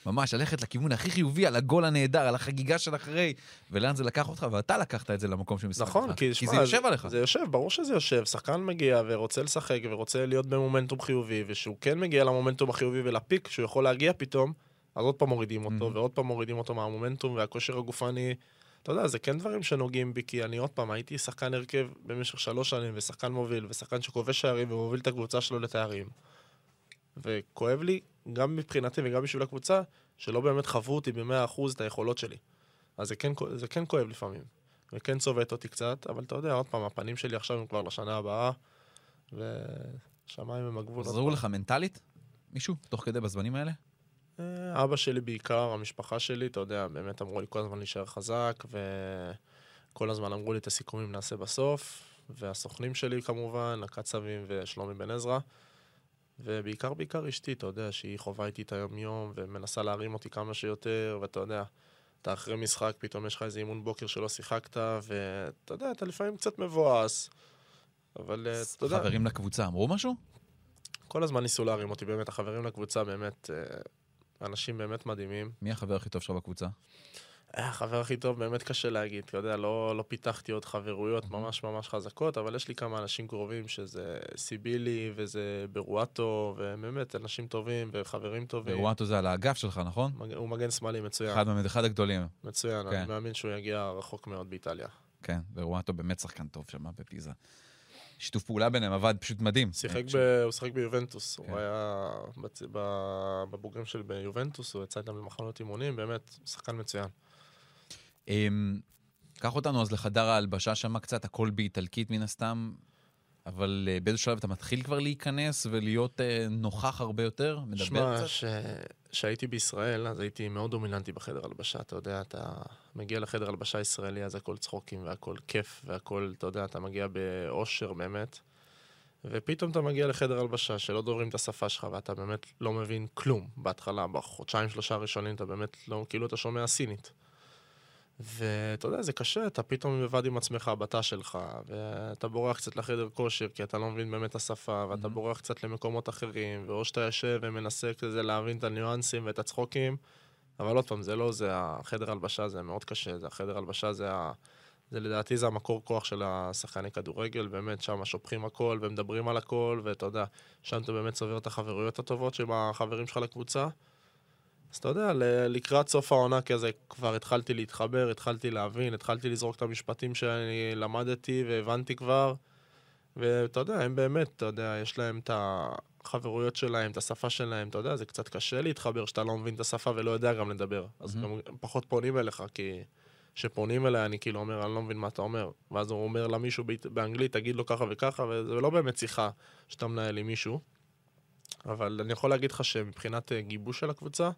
ממש, ללכת לכיוון הכי חיובי, על הגול הנהדר, על החגיגה של אחרי, ולאן זה לקח אותך, ואתה לקחת את זה למקום של משחק נכון. כי, כי שמע, זה יושב עליך. זה יושב, ברור שזה יושב. שחקן מגיע ורוצה לשחק ורוצה להיות במומנטום חיובי, ושהוא כן מגיע למומנטום החיובי ולפיק, שהוא יכול להגיע פתאום, אז עוד פעם מורידים אותו, Mhm. ועוד פעם מורידים אותו מהמומנטום והכושר הגופני. אתה יודע, זה כן דברים שנוגעים בי, כי אני עוד פעם, הייתי שחקן הרכב במשך שלוש שנים, ושחקן מוביל, ושחקן שכובש שערים ומוביל את הקבוצה שלו לתארים. וכואב לי, גם מבחינתי וגם בשביל הקבוצה, שלא באמת חוו אותי ב-100% את היכולות שלי. אז זה כן, זה כן כואב לפעמים. וכן צובט אותי קצת, אבל אתה יודע, עוד פעם, הפנים שלי עכשיו הם כבר לשנה הבאה, ושמיים הם הגבול. עזרו לך מנטלית? מישהו? תוך כדי בזמנים האלה? אה, אבא שלי בעיקר, המשפחה שלי, אתה יודע, באמת אמרו לי כל הזמן להישאר חזק, וכל הזמן אמרו לי את הסיכומים נעשה בסוף, והסוכנים שלי כמובן, הקצבים ושלומי בן עזרא, ובעיקר בעיקר אשתי, אתה יודע, שהיא חווה איתי את היום-יום, ומנסה להרים אותי כמה שיותר, ואתה יודע, אתה אחרי משחק, פתאום יש לך איזה אימון בוקר שלא שיחקת, ואתה יודע, אתה לפעמים קצת מבואס, אבל אה, אתה יודע, חברים לקבוצה אמרו משהו? כל הזמן ניסו להרים אותי, באמת, החברים לקבוצה באמת, אה, אנשים באמת מדהימים. מי החבר הכי טוב שלך בקבוצה? אה, החבר הכי טוב, באמת קשה להגיד, אתה יודע, לא, לא פיתחתי עוד חברויות ממש ממש חזקות, אבל יש לי כמה אנשים קרובים, שזה סיבילי וזה ברואטו, ובאמת, אנשים טובים וחברים טובים. וואטו זה על האגף שלך, נכון? מג- הוא מגן שמאלי מצוין, אחד אחד הגדולים. מצוין, כן. אני מאמין שהוא יגיע רחוק מאוד באיטליה. כן, ורואטו באמת שחקן טוב שם בפיזה. שיתוף פעולה ביניהם עבד פשוט מדהים. שיחק אה, ב... הוא שיחק ביובנטוס, כן. הוא היה בצ... בבוגרים של ביובנטוס, הוא יצא איתם למחנות אימונים, באמת, שחקן מצוין. אמ, קח אותנו אז לחדר ההלבשה שם קצת, הכל באיטלקית מן הסתם, אבל אה, באיזה שלב אתה מתחיל כבר להיכנס ולהיות אה, נוכח הרבה יותר? מדבר שמע, קצת? ש- כשהייתי בישראל, אז הייתי מאוד דומיננטי בחדר הלבשה. אתה יודע, אתה מגיע לחדר הלבשה ישראלי, אז הכל צחוקים והכל כיף והכל, אתה יודע, אתה מגיע באושר באמת. ופתאום אתה מגיע לחדר הלבשה שלא דוברים את השפה שלך ואתה באמת לא מבין כלום בהתחלה, בחודשיים שלושה הראשונים אתה באמת לא, כאילו אתה שומע סינית. ואתה יודע, זה קשה, אתה פתאום לבד עם עצמך בתא שלך, ואתה בורח קצת לחדר כושר, כי אתה לא מבין באמת את השפה, ואתה Mhm. בורח קצת למקומות אחרים, ואו שאתה יושב ומנסה כזה להבין את הניואנסים ואת הצחוקים, אבל עוד פעם, זה לא זה, החדר הלבשה זה מאוד קשה, זה החדר הלבשה זה ה... זה לדעתי זה המקור כוח של השחקני כדורגל, באמת שם שופכים הכל ומדברים על הכל, ואתה יודע, שם אתה באמת צובר את החברויות הטובות עם החברים שלך לקבוצה. אז אתה יודע, לקראת סוף העונה כזה כבר התחלתי להתחבר, התחלתי להבין, התחלתי לזרוק את המשפטים שאני למדתי והבנתי כבר. ואתה יודע, הם באמת, אתה יודע, יש להם את החברויות שלהם, את השפה שלהם, אתה יודע, זה קצת קשה להתחבר שאתה לא מבין את השפה ולא יודע גם לדבר. אז Mhm. גם פחות פונים אליך, כי כשפונים אליי אני כאילו אומר, אני לא מבין מה אתה אומר. ואז הוא אומר למישהו באנגלית, תגיד לו ככה וככה, וזה לא באמת שיחה שאתה מנהל עם מישהו. אבל אני יכול להגיד לך שמבחינת אה, גיבוש של הקבוצה,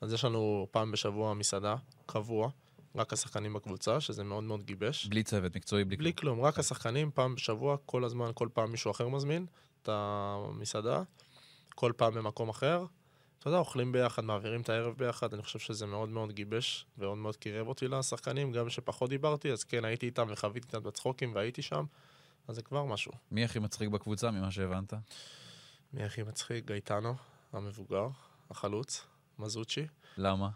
אז יש לנו פעם בשבוע מסעדה, קבוע, רק השחקנים בקבוצה, שזה מאוד מאוד גיבש. בלי צוות מקצועי, בלי בלי כלום, רק השחקנים, פעם בשבוע, כל הזמן, כל פעם מישהו אחר מזמין את המסעדה, כל פעם במקום אחר. אתה יודע, אוכלים ביחד, מעבירים את הערב ביחד, אני חושב שזה מאוד מאוד גיבש, ומאוד מאוד קירב אותי לשחקנים, גם שפחות דיברתי, אז כן, הייתי איתם וחוויתי איתם בצחוקים והייתי שם, אז זה כבר משהו. מי הכי מצחיק בקבוצה ממה שהבנת? מי הכי מצחיק? גייטנו, המבוגר, החלוץ, מזוצ'י. למה?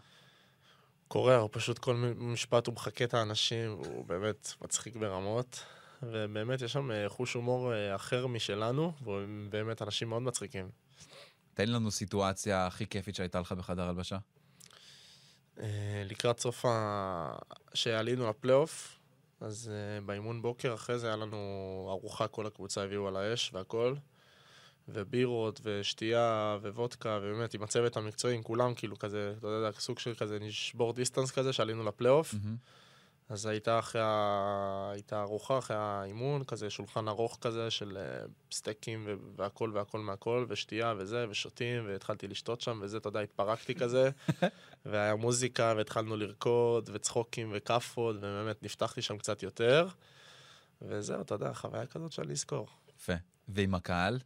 קורע, הוא פשוט כל משפט הוא מחקה את האנשים, הוא באמת מצחיק ברמות. ובאמת יש שם אה, חוש הומור אה, אחר משלנו, והם באמת אנשים מאוד מצחיקים. תן לנו סיטואציה הכי כיפית שהייתה לך בחדר הלבשה. אה, לקראת סוף ה... שעלינו לפלייאוף, אז באימון בוקר אחרי זה היה לנו ארוחה, כל הקבוצה הביאו על האש והכל, ובירות ושתייה וודקה, ובאמת עם הצוות המקצועי, עם כולם כאילו כזה, אתה יודע, סוג של כזה נשבור distance כזה, שעלינו לפלייאוף. מהמם. אז הייתה אחרי ה... הייתה ארוחה אחרי האימון, כזה שולחן ארוך כזה של אה, סטייקים ו- והכל והכל מהכל, ושתייה וזה, ושותים, והתחלתי לשתות שם, וזה, אתה יודע, התפרקתי כזה, והיה מוזיקה, והתחלנו לרקוד, וצחוקים וכאפות, ובאמת נפתחתי שם קצת יותר, וזהו, אתה יודע, חוויה כזאת שאני אזכור. יפה. ועם הקהל?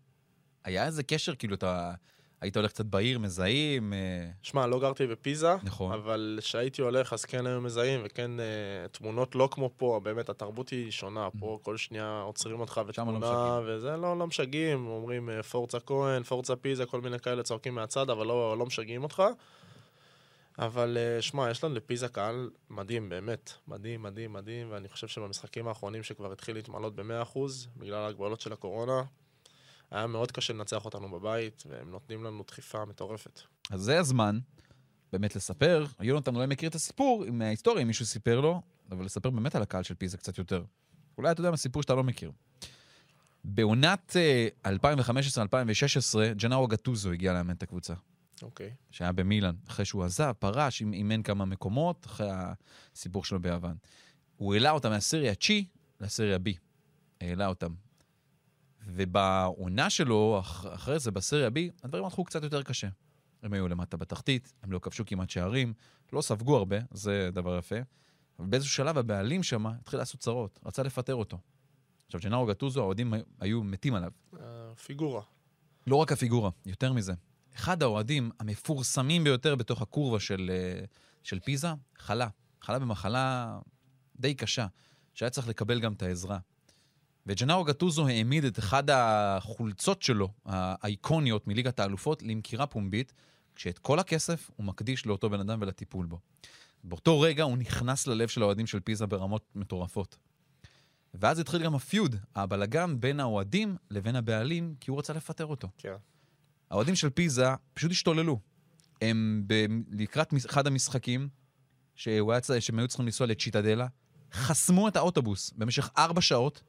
היה איזה קשר, כאילו אתה... היית הולך קצת בעיר, מזהים? אה, שמע, לא גרתי בפיזה, נכון. אבל כשהייתי הולך אז כן היו מזהים, וכן אה, תמונות לא כמו פה, באמת, התרבות היא שונה. פה כל שנייה עוצרים אותך לא ותמונה, וזה לא, לא משגעים, אומרים אה, פורצה כהן, פורצה פיזה, כל מיני כאלה צועקים מהצד, אבל לא, לא משגעים אותך. אבל שמע, יש לנו לפיזה קהל מדהים, באמת. מדהים, מדהים, מדהים, ואני חושב שבמשחקים האחרונים שכבר התחיל להתמלות ב-100%, בגלל ההגבלות של הקורונה, היה מאוד קשה לנצח אותנו בבית, והם נותנים לנו דחיפה מטורפת. אז זה הזמן באמת לספר. יונתן אולי מכיר את הסיפור מההיסטוריה, אם מישהו סיפר לו, אבל לספר באמת על הקהל של פיזה קצת יותר. אולי אתה יודע מהסיפור שאתה לא מכיר. בעונת אה, 2015-2016, ג'נאו גטוזו הגיע לאמן את הקבוצה, אוקיי. שהיה במילאן, אחרי שהוא עזב, פרש, אימ- אימן כמה מקומות, אחרי הסיפור שלו ביוון. הוא העלה אותם מהסריה צ'י לסריה בי. העלה אותם. ובעונה שלו, אח- אחרי זה, בסריה בי, הדברים הלכו קצת יותר קשה. הם היו למטה בתחתית, הם לא כבשו כמעט שערים, לא ספגו הרבה, זה דבר יפה. אבל באיזשהו שלב הבעלים שם התחיל לעשות צרות, רצה לפטר אותו. עכשיו, ג'נארו גטוזו, האוהדים היו מתים עליו. פיגורה. לא רק הפיגורה, יותר מזה. אחד האוהדים המפורסמים ביותר בתוך הקורבה של, אה, של פיזה, חלה. חלה במחלה די קשה, שהיה צריך לקבל גם את העזרה. וג'נארו גטוזו העמיד את אחד החולצות שלו, האיקוניות מליגת האלופות, למכירה פומבית, כשאת כל הכסף הוא מקדיש לאותו בן אדם ולטיפול בו. באותו רגע הוא נכנס ללב של האוהדים של פיזה ברמות מטורפות. ואז התחיל גם הפיוד, הבלגן בין האוהדים לבין הבעלים, כי הוא רצה לפטר אותו. כן. האוהדים של פיזה פשוט השתוללו. הם ב- לקראת אחד המשחקים, שהם היו צריכים לנסוע לצ'יטדלה, חסמו את האוטובוס במשך ארבע שעות,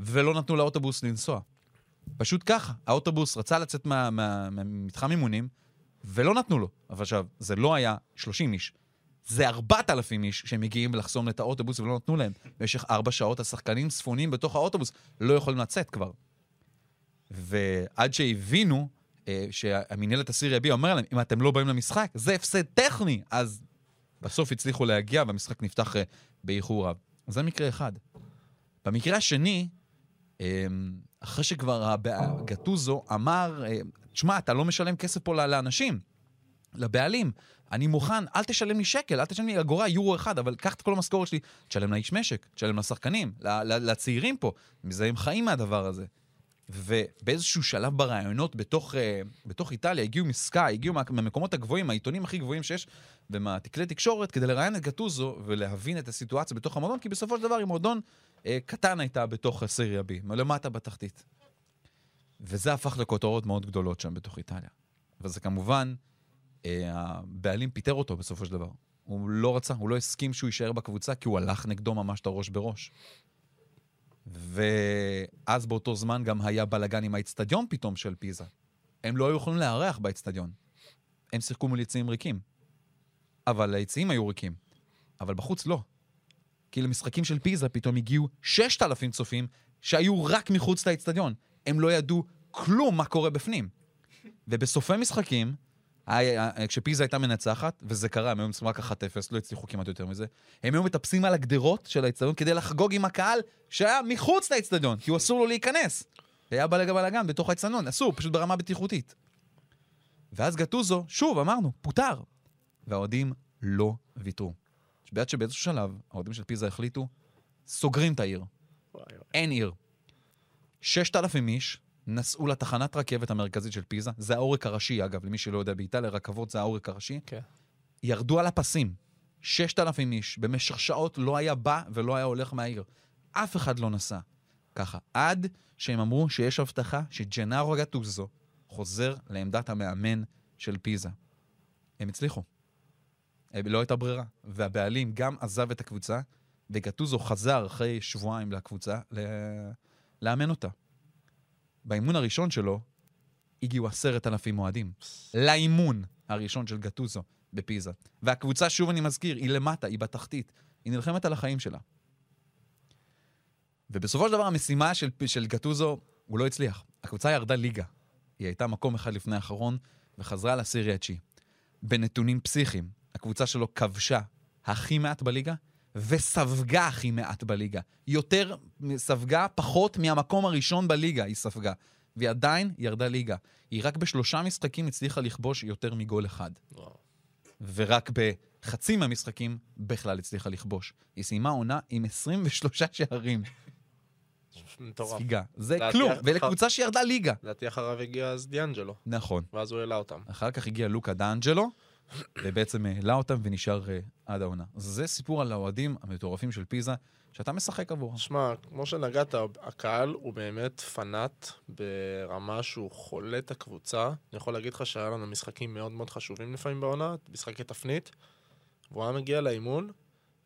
ולא נתנו לאוטובוס לנסוע. פשוט ככה, האוטובוס רצה לצאת מה- מה- ממתחם אימונים, ולא נתנו לו. אבל עכשיו, זה לא היה 30 איש, זה 4,000 איש שמגיעים לחסום את האוטובוס ולא נתנו להם. במשך ארבע שעות השחקנים ספונים בתוך האוטובוס, לא יכולים לצאת כבר. ועד שהבינו אה, שהמינהלת הסירי B אומר להם, אם אתם לא באים למשחק, זה הפסד טכני. אז בסוף הצליחו להגיע והמשחק נפתח אה, באיחור רב. זה מקרה אחד. במקרה השני, אחרי שכבר גטוזו אמר, אה, תשמע, אתה לא משלם כסף פה לאנשים, לבעלים. אני מוכן, אל תשלם לי שקל, אל תשלם לי אגורה, יורו אחד, אבל קח את כל המשכורת שלי, תשלם לאיש משק, תשלם לשחקנים, לצעירים פה. מזה הם חיים מהדבר הזה. ובאיזשהו שלב ברעיונות בתוך, אה, בתוך איטליה הגיעו מסקאי, הגיעו מה- מהמקומות הגבוהים, העיתונים הכי גבוהים שיש, ומהתקלי תקשורת, כדי לראיין את גטוזו ולהבין את הסיטואציה בתוך המועדון, כי בסופו של דבר היא מועדון אה, קטן הייתה בתוך סריה B, למטה בתחתית. וזה הפך לכותרות מאוד גדולות שם בתוך איטליה. וזה כמובן, אה, הבעלים פיטר אותו בסופו של דבר. הוא לא רצה, הוא לא הסכים שהוא יישאר בקבוצה, כי הוא הלך נגדו ממש את הראש בראש. ואז באותו זמן גם היה בלאגן עם האצטדיון פתאום של פיזה. הם לא היו יכולים לארח באצטדיון. הם שיחקו מול יציאים ריקים. אבל היציאים היו ריקים. אבל בחוץ לא. כי למשחקים של פיזה פתאום הגיעו 6,000 צופים שהיו רק מחוץ לאצטדיון. הם לא ידעו כלום מה קורה בפנים. ובסופי משחקים, כשפיזה הייתה מנצחת, וזה קרה, הם היו משחקים רק 1-0, לא הצליחו כמעט יותר מזה, הם היו מטפסים על הגדרות של האצטדיון כדי לחגוג עם הקהל שהיה מחוץ לאצטדיון, כי הוא אסור לו להיכנס. היה בלגה בלאגן בתוך האצטדיון, אסור, פשוט ברמה בטיחותית. ואז גטוזו, שוב, אמרנו, פוטר. והאוהדים לא ויתרו. בעד שבאיזשהו שלב, האוהדים של פיזה החליטו, סוגרים את העיר. וואי, וואי. אין עיר. 6,000 איש נסעו לתחנת רכבת המרכזית של פיזה, זה העורק הראשי, אגב, למי שלא יודע, באיטליה רכבות זה העורק הראשי. כן. ירדו על הפסים, 6,000 איש, במשך שעות לא היה בא ולא היה הולך מהעיר. אף אחד לא נסע. ככה, עד שהם אמרו שיש הבטחה שג'נארו גטוזו חוזר לעמדת המאמן של פיזה. הם הצליחו. אה, לא הייתה ברירה. והבעלים גם עזב את הקבוצה, וגטוזו חזר אחרי שבועיים לקבוצה ל- לאמן אותה. באימון הראשון שלו הגיעו עשרת אלפים אוהדים. לאימון הראשון של גטוזו בפיזה. והקבוצה, שוב אני מזכיר, היא למטה, היא בתחתית. היא נלחמת על החיים שלה. ובסופו של דבר המשימה של, של גטוזו, הוא לא הצליח. הקבוצה ירדה ליגה. היא הייתה מקום אחד לפני האחרון, וחזרה לסירי התשיעי. בנתונים פסיכיים, הקבוצה שלו כבשה הכי מעט בליגה, וספגה הכי מעט בליגה. יותר ספגה, פחות מהמקום הראשון בליגה היא ספגה. והיא עדיין ירדה ליגה. היא רק בשלושה משחקים הצליחה לכבוש יותר מגול אחד. וואו. ורק בחצי מהמשחקים בכלל הצליחה לכבוש. היא סיימה עונה עם 23 שערים. מטורף. ספיגה. זה כלום, ולקבוצה שירדה ליגה. לדעתי אחריו הגיע אז דיאנג'לו, נכון. ואז הוא העלה אותם. אחר כך הגיע לוקה דאנג'לו, ובעצם העלה אותם ונשאר uh, עד העונה. זה סיפור על האוהדים המטורפים של פיזה, שאתה משחק עבורם. שמע, כמו שנגעת, הקהל הוא באמת פנאט ברמה שהוא חולה את הקבוצה. אני יכול להגיד לך שהיה לנו משחקים מאוד מאוד חשובים לפעמים בעונה, משחקי תפנית, והוא היה מגיע לאימון,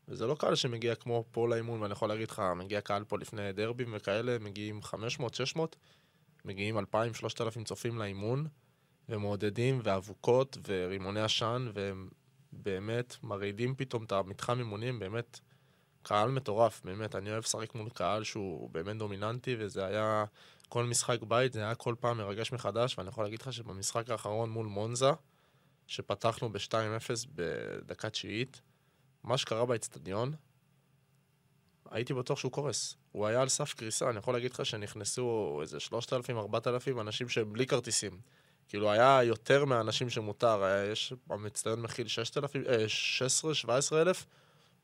וזה לא קהל שמגיע כמו פה לאימון, ואני יכול להגיד לך, מגיע קהל פה לפני דרבים וכאלה, מגיעים 500, 600, מגיעים 2,000, 3,000 צופים לאימון, ומעודדים, ואבוקות, ורימוני עשן, והם באמת מרעידים פתאום את המתחם אימונים, באמת קהל מטורף, באמת, אני אוהב לשחק מול קהל שהוא באמת דומיננטי, וזה היה, כל משחק בית, זה היה כל פעם מרגש מחדש, ואני יכול להגיד לך שבמשחק האחרון מול מונזה, שפתחנו ב-2-0 בדקה תשיעית, מה שקרה באצטדיון, הייתי בטוח שהוא קורס. הוא היה על סף קריסה, אני יכול להגיד לך שנכנסו איזה 3,000-4,000 אנשים שהם בלי כרטיסים. כאילו, היה יותר מהאנשים שמותר. היה, יש, המצטיין מכיל 6,000, אה, 16-17 אלף,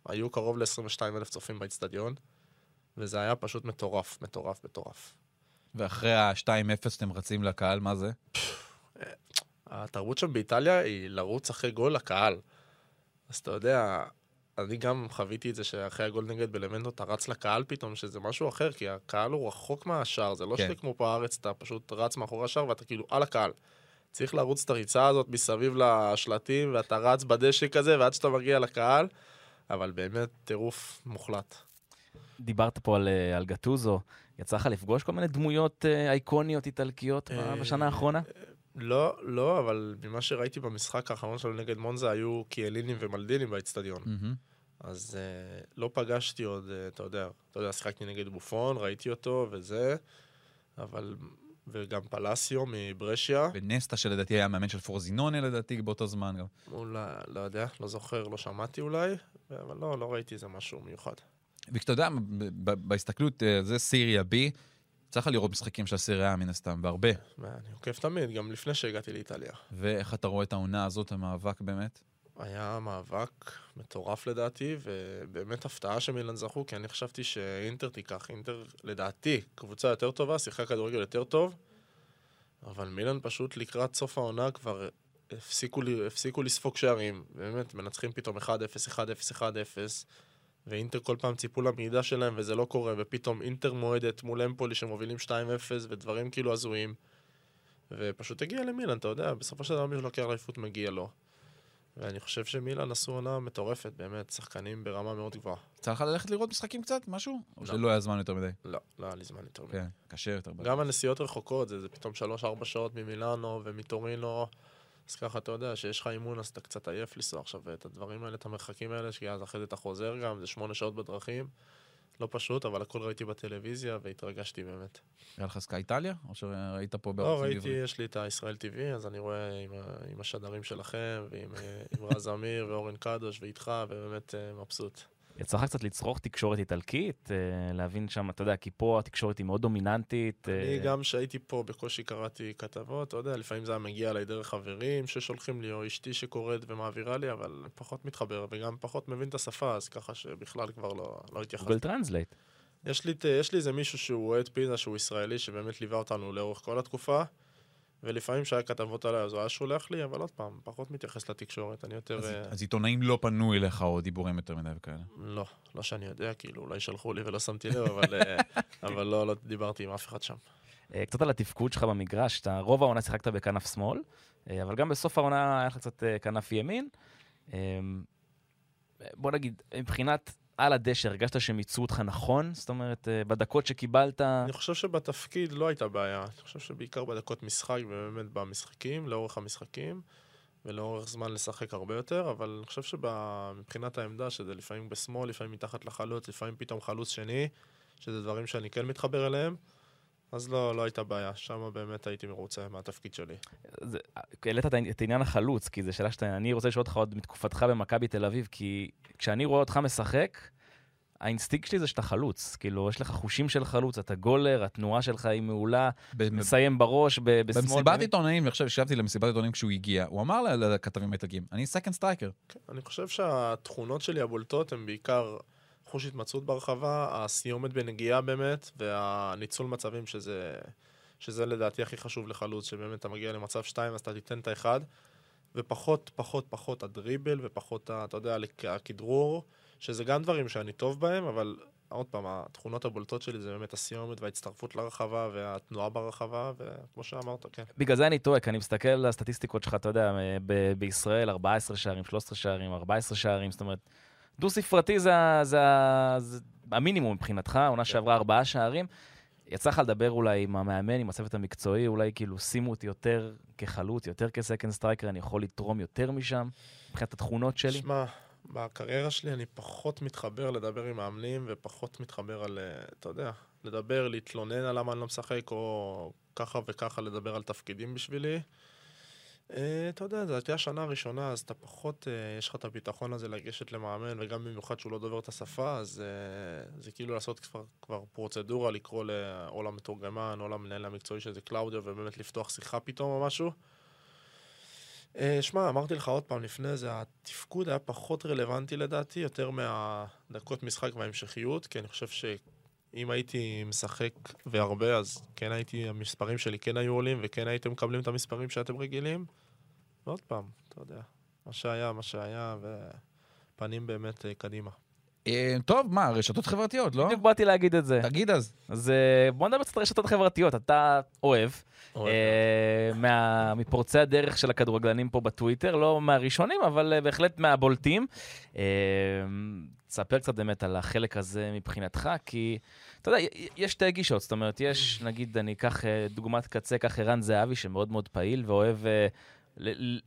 היו קרוב ל-22 אלף צופים באצטדיון, וזה היה פשוט מטורף, מטורף, מטורף. ואחרי ה-2-0 שאתם רצים לקהל, מה זה? התרבות שם באיטליה היא לרוץ אחרי גול לקהל. אז אתה יודע, אני גם חוויתי את זה שאחרי הגול נגד בלמנטו אתה רץ לקהל פתאום, שזה משהו אחר, כי הקהל הוא רחוק מהשער, זה לא כן. כן. שכמו בארץ, אתה פשוט רץ מאחורי השער ואתה כאילו על הקהל. צריך לרוץ את הריצה הזאת מסביב לשלטים, ואתה רץ בדשא כזה, ועד שאתה מגיע לקהל, אבל באמת טירוף מוחלט. דיברת פה על, אה, על גטוזו, יצא לך לפגוש כל מיני דמויות אה, אייקוניות איטלקיות אה, בשנה האחרונה? לא, לא, אבל ממה שראיתי במשחק האחרון שלנו נגד מונזה, היו קיאלינים ומלדינים באצטדיון. מהמם. אז uh, לא פגשתי עוד, uh, אתה יודע, אתה יודע, שיחקתי נגד בופון, ראיתי אותו וזה, אבל... וגם פלסיו מברשיה, ונסטה שלדעתי היה מאמן של פורזינונה לדעתי באותו זמן גם. אולי, לא יודע, לא זוכר, לא שמעתי אולי, אבל לא, לא ראיתי איזה משהו מיוחד. וכשאתה יודע, בהסתכלות, אה, זה סיריה B, צריך לראות משחקים של הסיריה מן הסתם, והרבה. ואני עוקב תמיד, גם לפני שהגעתי לאיטליה. ואיך אתה רואה את העונה הזאת, המאבק באמת? היה מאבק מטורף לדעתי, ובאמת הפתעה שמילן זכו, כי אני חשבתי שאינטר תיקח. אינטר, לדעתי, קבוצה יותר טובה, שיחקה כדורגל יותר טוב, אבל מילן פשוט לקראת סוף העונה כבר הפסיקו, הפסיקו לספוג שערים. באמת, מנצחים פתאום 1-0, 1-0, 1-0, ואינטר כל פעם ציפו למידע שלהם, וזה לא קורה, ופתאום אינטר מועדת מול אמפולי שמובילים 2-0, ודברים כאילו הזויים. ופשוט הגיע למילן, אתה יודע, בסופו של דבר מי שלוקח אליפות מגיע לו. ואני חושב שמילן עשו עונה מטורפת, באמת, שחקנים ברמה מאוד גבוהה. יצא לך ללכת לראות משחקים קצת, משהו? או לא. שלא היה זמן יותר מדי? לא, לא היה לי זמן יותר מדי. כן, קשה יותר. גם הנסיעות רחוקות, זה, פתאום 3-4 שעות ממילאנו ומטורינו, אז ככה אתה יודע שיש לך אימון, אז אתה קצת עייף לנסוע עכשיו, ואת הדברים האלה, את המרחקים האלה, שאז אחרי זה אתה חוזר גם, זה 8 שעות בדרכים. לא פשוט, אבל הכל ראיתי בטלוויזיה והתרגשתי באמת. היה לך Sky Italia? או שראית פה לא, בערוצים ראיתי? יש לי את ה Israel TV, אז אני רואה עם, עם השדרים שלכם, ועם אה, רז אמיר ואורן קדוש ואיתך, ובאמת אה, מבסוט. יצא לך קצת לצרוך תקשורת איטלקית, אה, להבין שם, אתה יודע, כי פה התקשורת היא מאוד דומיננטית. אני אה, גם כשהייתי פה בקושי קראתי כתבות, אתה יודע, לפעמים זה היה מגיע אליי דרך חברים ששולחים לי, או אשתי שקוראת ומעבירה לי, אבל פחות מתחבר, וגם פחות מבין את השפה, אז ככה שבכלל כבר לא, לא התייחסתי. Google Translate. יש לי, את- יש לי איזה מישהו שהוא אוהד פיזה, שהוא ישראלי, שבאמת ליווה אותנו לאורך כל התקופה, ולפעמים כשהיה כתבות עליי, אז הוא היה שולח לי, אבל עוד פעם, פחות מתייחס לתקשורת, אני יותר... אז- אה, אז עיתונאים לא פנו אליך או דיבורים יותר מדי וכאלה. לא, לא שאני יודע, כאילו, אולי שלחו לי ולא שמתי לב, אבל, אה, אבל לא, לא דיברתי עם אף אחד שם. אה, קצת על התפקוד שלך במגרש, אתה רוב העונה שיחקת בכנף שמאל, אבל גם בסוף העונה היה לך קצת כנף ימין. אה, בוא נגיד, מבחינת על הדשא, הרגשת שהם ייצרו אותך נכון? זאת אומרת, אה, בדקות שקיבלת... אני חושב שבתפקיד לא הייתה בעיה. אני חושב שבעיקר בדקות משחק, ובאמת במשחקים, לאורך המשחקים, ולאורך זמן לשחק הרבה יותר, אבל אני חושב שמבחינת העמדה, שזה לפעמים בשמאל, לפעמים מתחת לחלוץ, לפעמים פתאום חלוץ שני, שזה דברים שאני כן מתחבר אליהם, אז לא, לא הייתה בעיה. שם באמת הייתי מרוצה מהתפקיד שלי. העלית את עניין החלוץ, כי זו שאלה שאתה... אני רוצה לשאול אותך עוד מתקופתך במכבי תל אביב, כי כשאני רואה אותך משחק, האינסטינקט שלי זה שאתה חלוץ. כאילו, יש לך חושים של חלוץ, אתה גולר, התנועה שלך היא מעולה, מסיים בראש, ב- בשמאל. במסיבת. עיתונאים, ועכשיו ישבתי למסיבת עיתונאים כשהוא הגיע, הוא אמר ל- לכתבים האיטלקים, אני second striker. כן, אני חושב שהתכונות שלי הבולטות הן בעיקר חוש התמצאות ברחבה, הסיומת בנגיעה באמת, והניצול מצבים שזה, שזה לדעתי הכי חשוב לחלוץ, שבאמת אתה מגיע למצב שתיים אז אתה תיתן את האחד, ופחות, פחות, פחות הדריבל, ופחות, אתה יודע, הכ- הכדרור, שזה גם דברים שאני טוב בהם, אבל עוד פעם, התכונות הבולטות שלי זה באמת הסיומת וההצטרפות לרחבה והתנועה ברחבה, וכמו שאמרת, כן. בגלל זה אני טועה, כי אני מסתכל על הסטטיסטיקות שלך, אתה יודע, ב- בישראל 14 שערים, 13 שערים, 14 שערים, זאת אומרת, דו-ספרתי זה, זה, זה המינימום מבחינתך, עונה שעברה ארבעה שערים. יצא לך לדבר אולי עם המאמן, עם הצוות המקצועי, אולי כאילו שימו אותי יותר כחלוץ, יותר כ second striker, אני יכול לתרום יותר משם, מבחינת התכונות שלי. שמע, בקריירה שלי אני פחות מתחבר לדבר עם מאמנים ופחות מתחבר על, אה, אתה יודע, לדבר, להתלונן על למה אני לא משחק, או ככה וככה לדבר על תפקידים בשבילי. אה, אתה יודע, זו הייתה השנה הראשונה, אז אתה פחות, אה, יש לך את הביטחון הזה לגשת למאמן, וגם במיוחד שהוא לא דובר את השפה, אז אה, זה כאילו לעשות כבר, פרוצדורה, לקרוא ל- או למתורגמן או למנהל המקצועי שזה קלאודיו, ובאמת לפתוח שיחה פתאום או משהו. שמע, אמרתי לך עוד פעם לפני זה, התפקוד היה פחות רלוונטי לדעתי, יותר מהדקות משחק וההמשכיות, כי אני חושב שאם הייתי משחק והרבה, אז כן הייתי, המספרים שלי כן היו עולים, וכן הייתם מקבלים את המספרים שאתם רגילים. ועוד פעם, אתה יודע, מה שהיה, מה שהיה, ופנים באמת אה, קדימה. אה, טוב, מה, רשתות חברתיות, לא? בדיוק באתי להגיד את זה. תגיד אז. אז אה, בוא נדבר קצת על רשתות חברתיות. אתה אוהב, מה- מפורצי הדרך של הכדורגלנים פה בטוויטר, לא מהראשונים, אבל בהחלט מהבולטים. תספר קצת באמת על החלק הזה מבחינתך, כי אתה יודע, יש שתי גישות, זאת אומרת, יש, נגיד, אני אקח אה, דוגמת קצה, קח ערן זהבי, שמאוד מאוד פעיל ואוהב אה,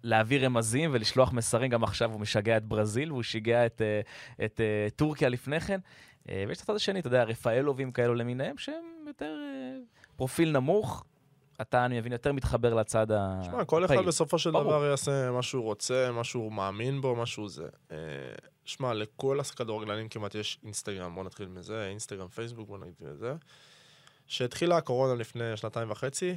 להעביר רמזים ולשלוח מסרים, גם עכשיו הוא משגע את ברזיל, והוא שיגע את, אה, את אה, טורקיה לפני כן. ויש את הצד השני, אתה יודע, רפאלובים כאלו למיניהם, שהם יותר פרופיל נמוך. אתה, אני מבין, יותר מתחבר לצד הפעיל. שמע, כל אחד בסופו של ברור. דבר יעשה מה שהוא רוצה, מה שהוא מאמין בו, מה שהוא זה. שמע, לכל הכדורגלנים כמעט יש אינסטגרם, בוא נתחיל מזה, אינסטגרם, פייסבוק, בוא נגיד מזה. שהתחילה הקורונה לפני שנתיים וחצי,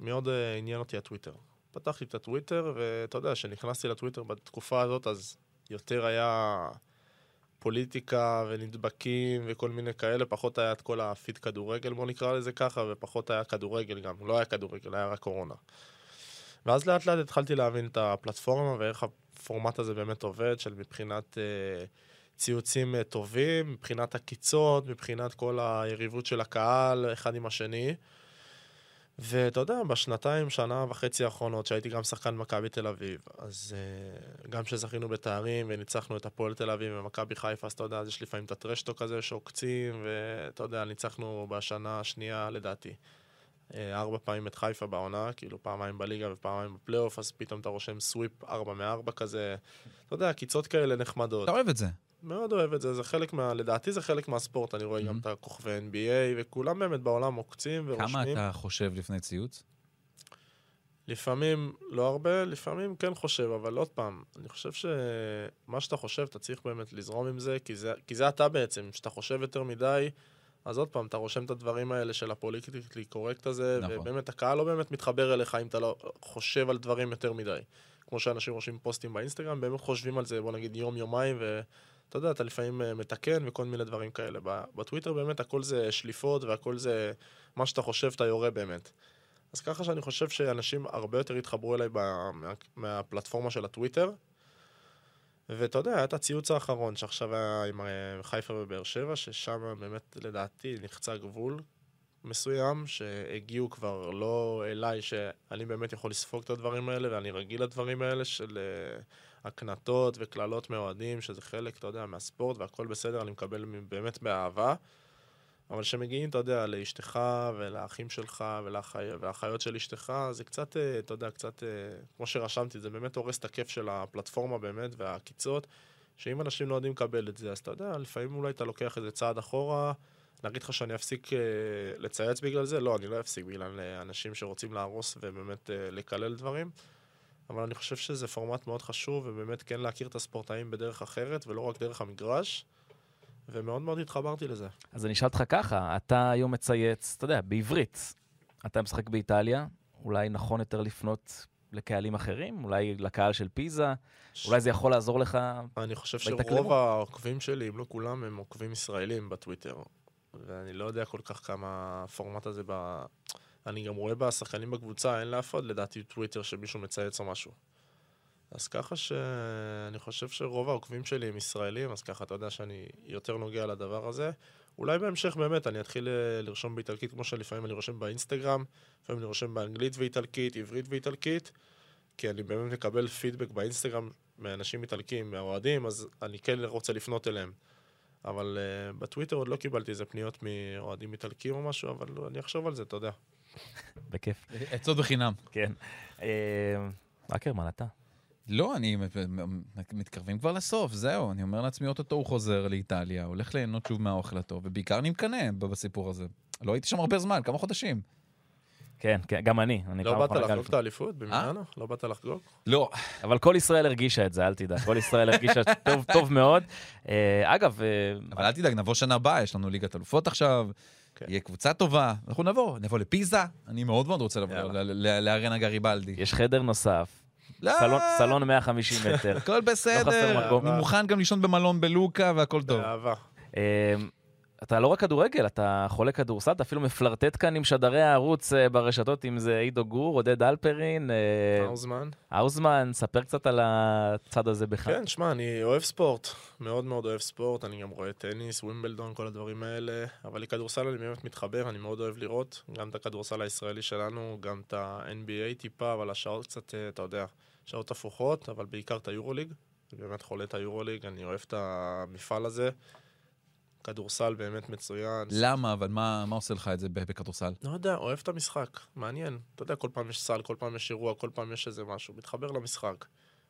מאוד אה, עניין אותי הטוויטר. פתחתי את הטוויטר, ואתה יודע, כשנכנסתי לטוויטר בתקופה הזאת, אז יותר היה פוליטיקה ונדבקים וכל מיני כאלה, פחות היה את כל הפיד כדורגל, בוא נקרא לזה ככה, ופחות היה כדורגל גם, לא היה כדורגל, היה רק קורונה. ואז לאט לאט התחלתי להבין את הפלטפורמה ואיך הפורמט הזה באמת עובד, של מבחינת אה, ציוצים אה, טובים, מבחינת עקיצות, מבחינת כל היריבות של הקהל אחד עם השני. ואתה יודע, בשנתיים, שנה וחצי האחרונות, שהייתי גם שחקן מכבי תל אביב, אז uh, גם כשזכינו בתארים וניצחנו את הפועל תל אביב ומכבי חיפה, אז אתה יודע, אז יש לפעמים את הטרשטוק הזה שעוקצים, ואתה יודע, ניצחנו בשנה השנייה, לדעתי, ארבע פעמים את חיפה בעונה, כאילו פעמיים בליגה ופעמיים בפלייאוף, אז פתאום אתה רושם סוויפ ארבע מארבע כזה, אתה יודע, עקיצות כאלה נחמדות. אתה אוהב את זה. מאוד אוהב את זה, זה חלק מה... לדעתי זה חלק מהספורט, אני רואה גם Mhm. את הכוכבי NBA, וכולם באמת בעולם עוקצים ורושמים. כמה אתה חושב לפני ציוץ? לפעמים לא הרבה, לפעמים כן חושב, אבל עוד פעם, אני חושב שמה שאתה חושב, אתה צריך באמת לזרום עם זה, כי זה, כי זה אתה בעצם. כשאתה חושב יותר מדי, אז עוד פעם, אתה רושם את הדברים האלה של הפוליטיקלי קורקט הזה, נכון. ובאמת הקהל לא באמת מתחבר אליך אם אתה לא חושב על דברים יותר מדי. כמו שאנשים רושמים פוסטים באינסטגרם, באמת חושבים על זה, בוא נגיד יום-יומיים, ואתה יודע, אתה לפעמים אה, מתקן וכל מיני דברים כאלה. בטוויטר באמת הכל זה שליפות, והכל זה מה שאתה חושב, אתה יורה באמת. אז ככה שאני חושב שאנשים הרבה יותר התחברו אליי מה, מהפלטפורמה של הטוויטר. ואתה יודע, היה את הציוץ האחרון שעכשיו היה עם אה, חיפה ובאר שבע, ששם באמת לדעתי נחצה גבול מסוים, שהגיעו כבר לא אליי, שאני באמת יכול לספוג את הדברים האלה, ואני רגיל לדברים האלה של אה, הקנטות וקללות מאוהדים, שזה חלק, אתה יודע, מהספורט, והכל בסדר, אני מקבל באמת באהבה. אבל כשמגיעים, אתה יודע, לאשתך ולאחים שלך ולאחי... ולאחיות של אשתך, זה קצת, אה, אתה יודע, קצת, אה, כמו שרשמתי, זה באמת הורס את הכיף של הפלטפורמה באמת, והעקיצות, שאם אנשים לא יודעים לקבל את זה, אז אתה יודע, לפעמים אולי אתה לוקח איזה צעד אחורה, להגיד לך שאני אפסיק אה, לצייץ בגלל זה? לא, אני לא אפסיק בגלל אנשים שרוצים להרוס ובאמת לקלל דברים. אבל אני חושב שזה פורמט מאוד חשוב, ובאמת כן להכיר את הספורטאים בדרך אחרת, ולא רק דרך המגרש. ומאוד מאוד התחברתי לזה. אז אני אשאל אותך ככה, אתה היום מצייץ, אתה יודע, בעברית. אתה משחק באיטליה, אולי נכון יותר לפנות לקהלים אחרים? אולי לקהל של פיזה? אולי זה יכול לעזור לך? אני חושב. שרוב העוקבים שלי, אם לא כולם, הם עוקבים ישראלים בטוויטר. ואני לא יודע כל כך כמה הפורמט הזה ב... אני גם רואה בשחקנים בקבוצה, אין לאף אחד לדעתי טוויטר שמישהו מצייץ או משהו. אז ככה שאני חושב שרוב העוקבים שלי הם ישראלים, אז ככה אתה יודע שאני יותר נוגע לדבר הזה. אולי בהמשך באמת אני אתחיל אה, לרשום באיטלקית, כמו שלפעמים אני רושם באינסטגרם, לפעמים אני רושם באנגלית ואיטלקית, עברית ואיטלקית, כי אני באמת מקבל פידבק באינסטגרם מאנשים איטלקים, מהאוהדים, אז אני כן רוצה לפנות אליהם. אבל uh, בטוויטר עוד לא קיבלתי איזה פניות מאוהדים איטלקים או משהו, אבל אני אחשוב על זה, אתה יודע. בכיף. עצות בחינם. כן. אה, אקרמן, אתה. לא, אני... מתקרבים כבר לסוף, זהו. אני אומר לעצמי, אוטוטו הוא חוזר לאיטליה, הולך ליהנות שוב מהאוכל הטוב, ובעיקר אני מקנא בסיפור הזה. לא הייתי שם הרבה זמן, כמה חודשים. כן, כן, גם אני. אני לא באת לחגוג. את האליפות במילאנו? לא באת לחגוג? לא, אבל כל ישראל הרגישה את זה, אל תדאג. כל ישראל הרגישה טוב, טוב מאוד. אה, אגב, אה, אבל אל תדאג, נבוא שנה הבאה, יש לנו ליגת אלופות עכשיו, כן. יהיה קבוצה טובה, אנחנו נבוא, נבוא לפיזה, אני מאוד מאוד רוצה לבוא לארנה גריבלדי. יש חדר נוסף, לא, סלון- סלון 150 מטר. הכל לא חסר בסדר, מקום. אני מוכן גם לישון במלון בלוקה והכל טוב. באהבה. אתה לא רק כדורגל, אתה חולה כדורסל, אתה אפילו מפלרטט כאן עם שדרי הערוץ אה, ברשתות, אם זה עידו גור, עודד אלפרין, אה, מהו זמן? האוזמן, ספר קצת על הצד הזה בך. כן, שמע, אני אוהב ספורט. מאוד מאוד אוהב ספורט. אני גם רואה טניס, ווימבלדון, כל הדברים האלה. אבל לכדורסל אני באמת מתחבר, אני מאוד אוהב לראות. גם את הכדורסל הישראלי שלנו, גם את ה-NBA טיפה, אבל השעות קצת, אה, אתה יודע, שעות הפוכות, אבל בעיקר את היורוליג. אני באמת חולה את היורוליג, אני אוהב את המפעל הזה. כדורסל באמת מצוין. למה, אבל מה מה עושה לך את זה בכדורסל? לא יודע, אוהב את המשחק, מעניין. אתה יודע, כל פעם יש סל, כל פעם יש אירוע, כל פעם יש איזה משהו. מתחבר למשחק.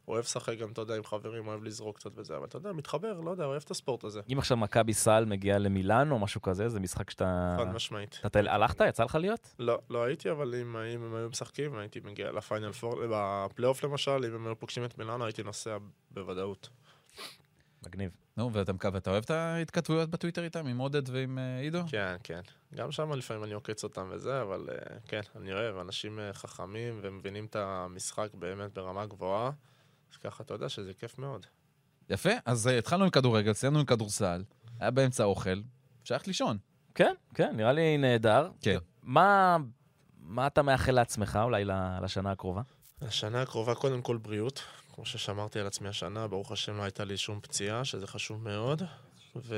אוהב לשחק גם, אתה יודע, עם חברים, אוהב לזרוק קצת וזה, אבל אתה יודע, מתחבר, לא יודע, אוהב את הספורט הזה. אם עכשיו מכבי סל מגיעה למילאן או משהו כזה, זה משחק שאתה... חד משמעית. אתה הלכת? יצא לך להיות? לא, לא הייתי, אבל אם, אם הם היו משחקים, הייתי מגיע לפיינל פור, בפלייאוף למשל, אם הם היו פוגשים את מילאנו, הייתי נוסע בוודאות. מגניב. נו, ואתה ואתה אוהב את ההתכתבויות בטוויטר איתם, עם עודד ועם אה, עידו? כן, כן. גם שם לפעמים אני עוקץ אותם וזה, אבל אה, כן, אני אוהב, אנשים אה, חכמים ומבינים את המשחק באמת ברמה גבוהה, אז ככה אתה יודע שזה כיף מאוד. יפה, אז התחלנו עם כדורגל, סיימנו עם כדורסל, היה באמצע האוכל, אפשר ללכת לישון. כן, כן, נראה לי נהדר. כן. מה, מה אתה מאחל לעצמך אולי לשנה הקרובה? השנה הקרובה קודם כל בריאות, כמו ששמרתי על עצמי השנה, ברוך השם לא הייתה לי שום פציעה, שזה חשוב מאוד, ו...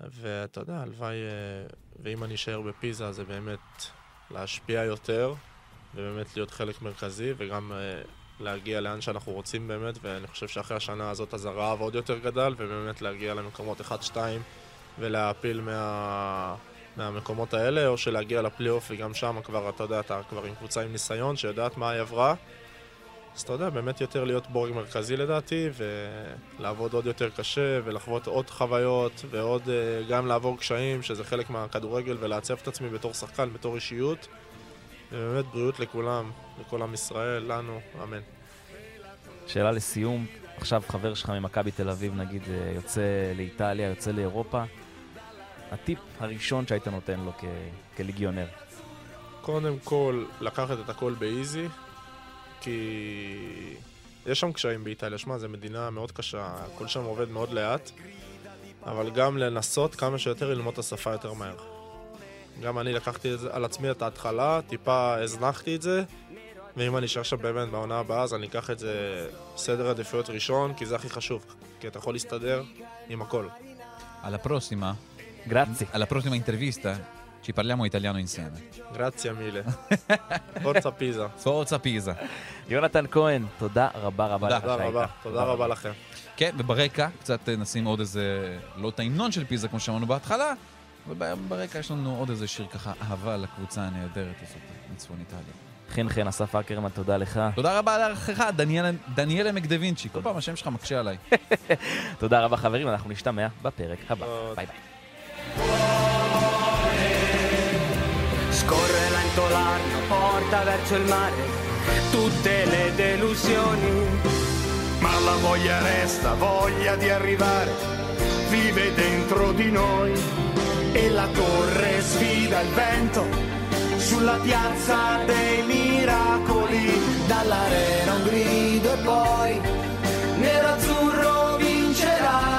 ואתה יודע, הלוואי, אה, ואם אני אשאר בפיזה זה באמת להשפיע יותר, ובאמת להיות חלק מרכזי, וגם אה, להגיע לאן שאנחנו רוצים באמת, ואני חושב שאחרי השנה הזאת אז הרעב עוד יותר גדל, ובאמת להגיע למקומות 1-2 ולהעפיל מה... מהמקומות האלה, או שלהגיע לפלייאוף, וגם שם כבר, אתה יודע, אתה כבר עם קבוצה עם ניסיון, שיודעת מה היא עברה. אז אתה יודע, באמת יותר להיות בורג מרכזי לדעתי, ולעבוד עוד יותר קשה, ולחוות עוד חוויות, ועוד אה, גם לעבור קשיים, שזה חלק מהכדורגל, ולעצב את עצמי בתור שחקן, בתור אישיות. ובאמת בריאות לכולם, לכל עם ישראל, לנו, אמן. שאלה לסיום, עכשיו חבר שלך ממכבי תל אביב, נגיד, אה, יוצא לאיטליה, יוצא לאירופה. הטיפ הראשון שהיית נותן לו כ- כליגיונר. קודם כל, לקחת את הכל באיזי, כי יש שם קשיים באיטליה. שמע, זו מדינה מאוד קשה, הכל שם עובד מאוד לאט, אבל גם לנסות כמה שיותר ללמוד את השפה יותר מהר. גם אני לקחתי על עצמי את ההתחלה, טיפה הזנחתי את זה, ואם אני אשאר שם באמת בעונה הבאה, אז אני אקח את זה סדר עדיפויות ראשון, כי זה הכי חשוב, כי אתה יכול להסתדר עם הכל. Alla prossima, גרצי. alla prossima intervista ci parliamo italiano insieme. גרציה מילה. פורצה פיזה. פורצה פיזה. יונתן כהן, תודה רבה רבה לך תודה. רבה, תודה רבה לכם. כן, וברקע קצת אה, נשים עוד איזה, לא את ההמנון של פיזה כמו שאמרנו בהתחלה, וברקע יש לנו עוד איזה שיר ככה אהבה לקבוצה הנהדרת הזאת מצפון איטליה. חן חן, אסף אקרמן, תודה לך. תודה רבה לך, דניאלה, דניאלה מקדווינצ'י. כל פעם השם שלך מקשה עליי. תודה רבה חברים, אנחנו נשתמע בפרק הבא. עוד. ביי ביי. porta verso il mare tutte le delusioni. Ma la voglia resta, voglia di arrivare, vive dentro di noi. E la torre sfida il vento sulla piazza dei miracoli, dall'arena un grido e poi nero azzurro vincerà.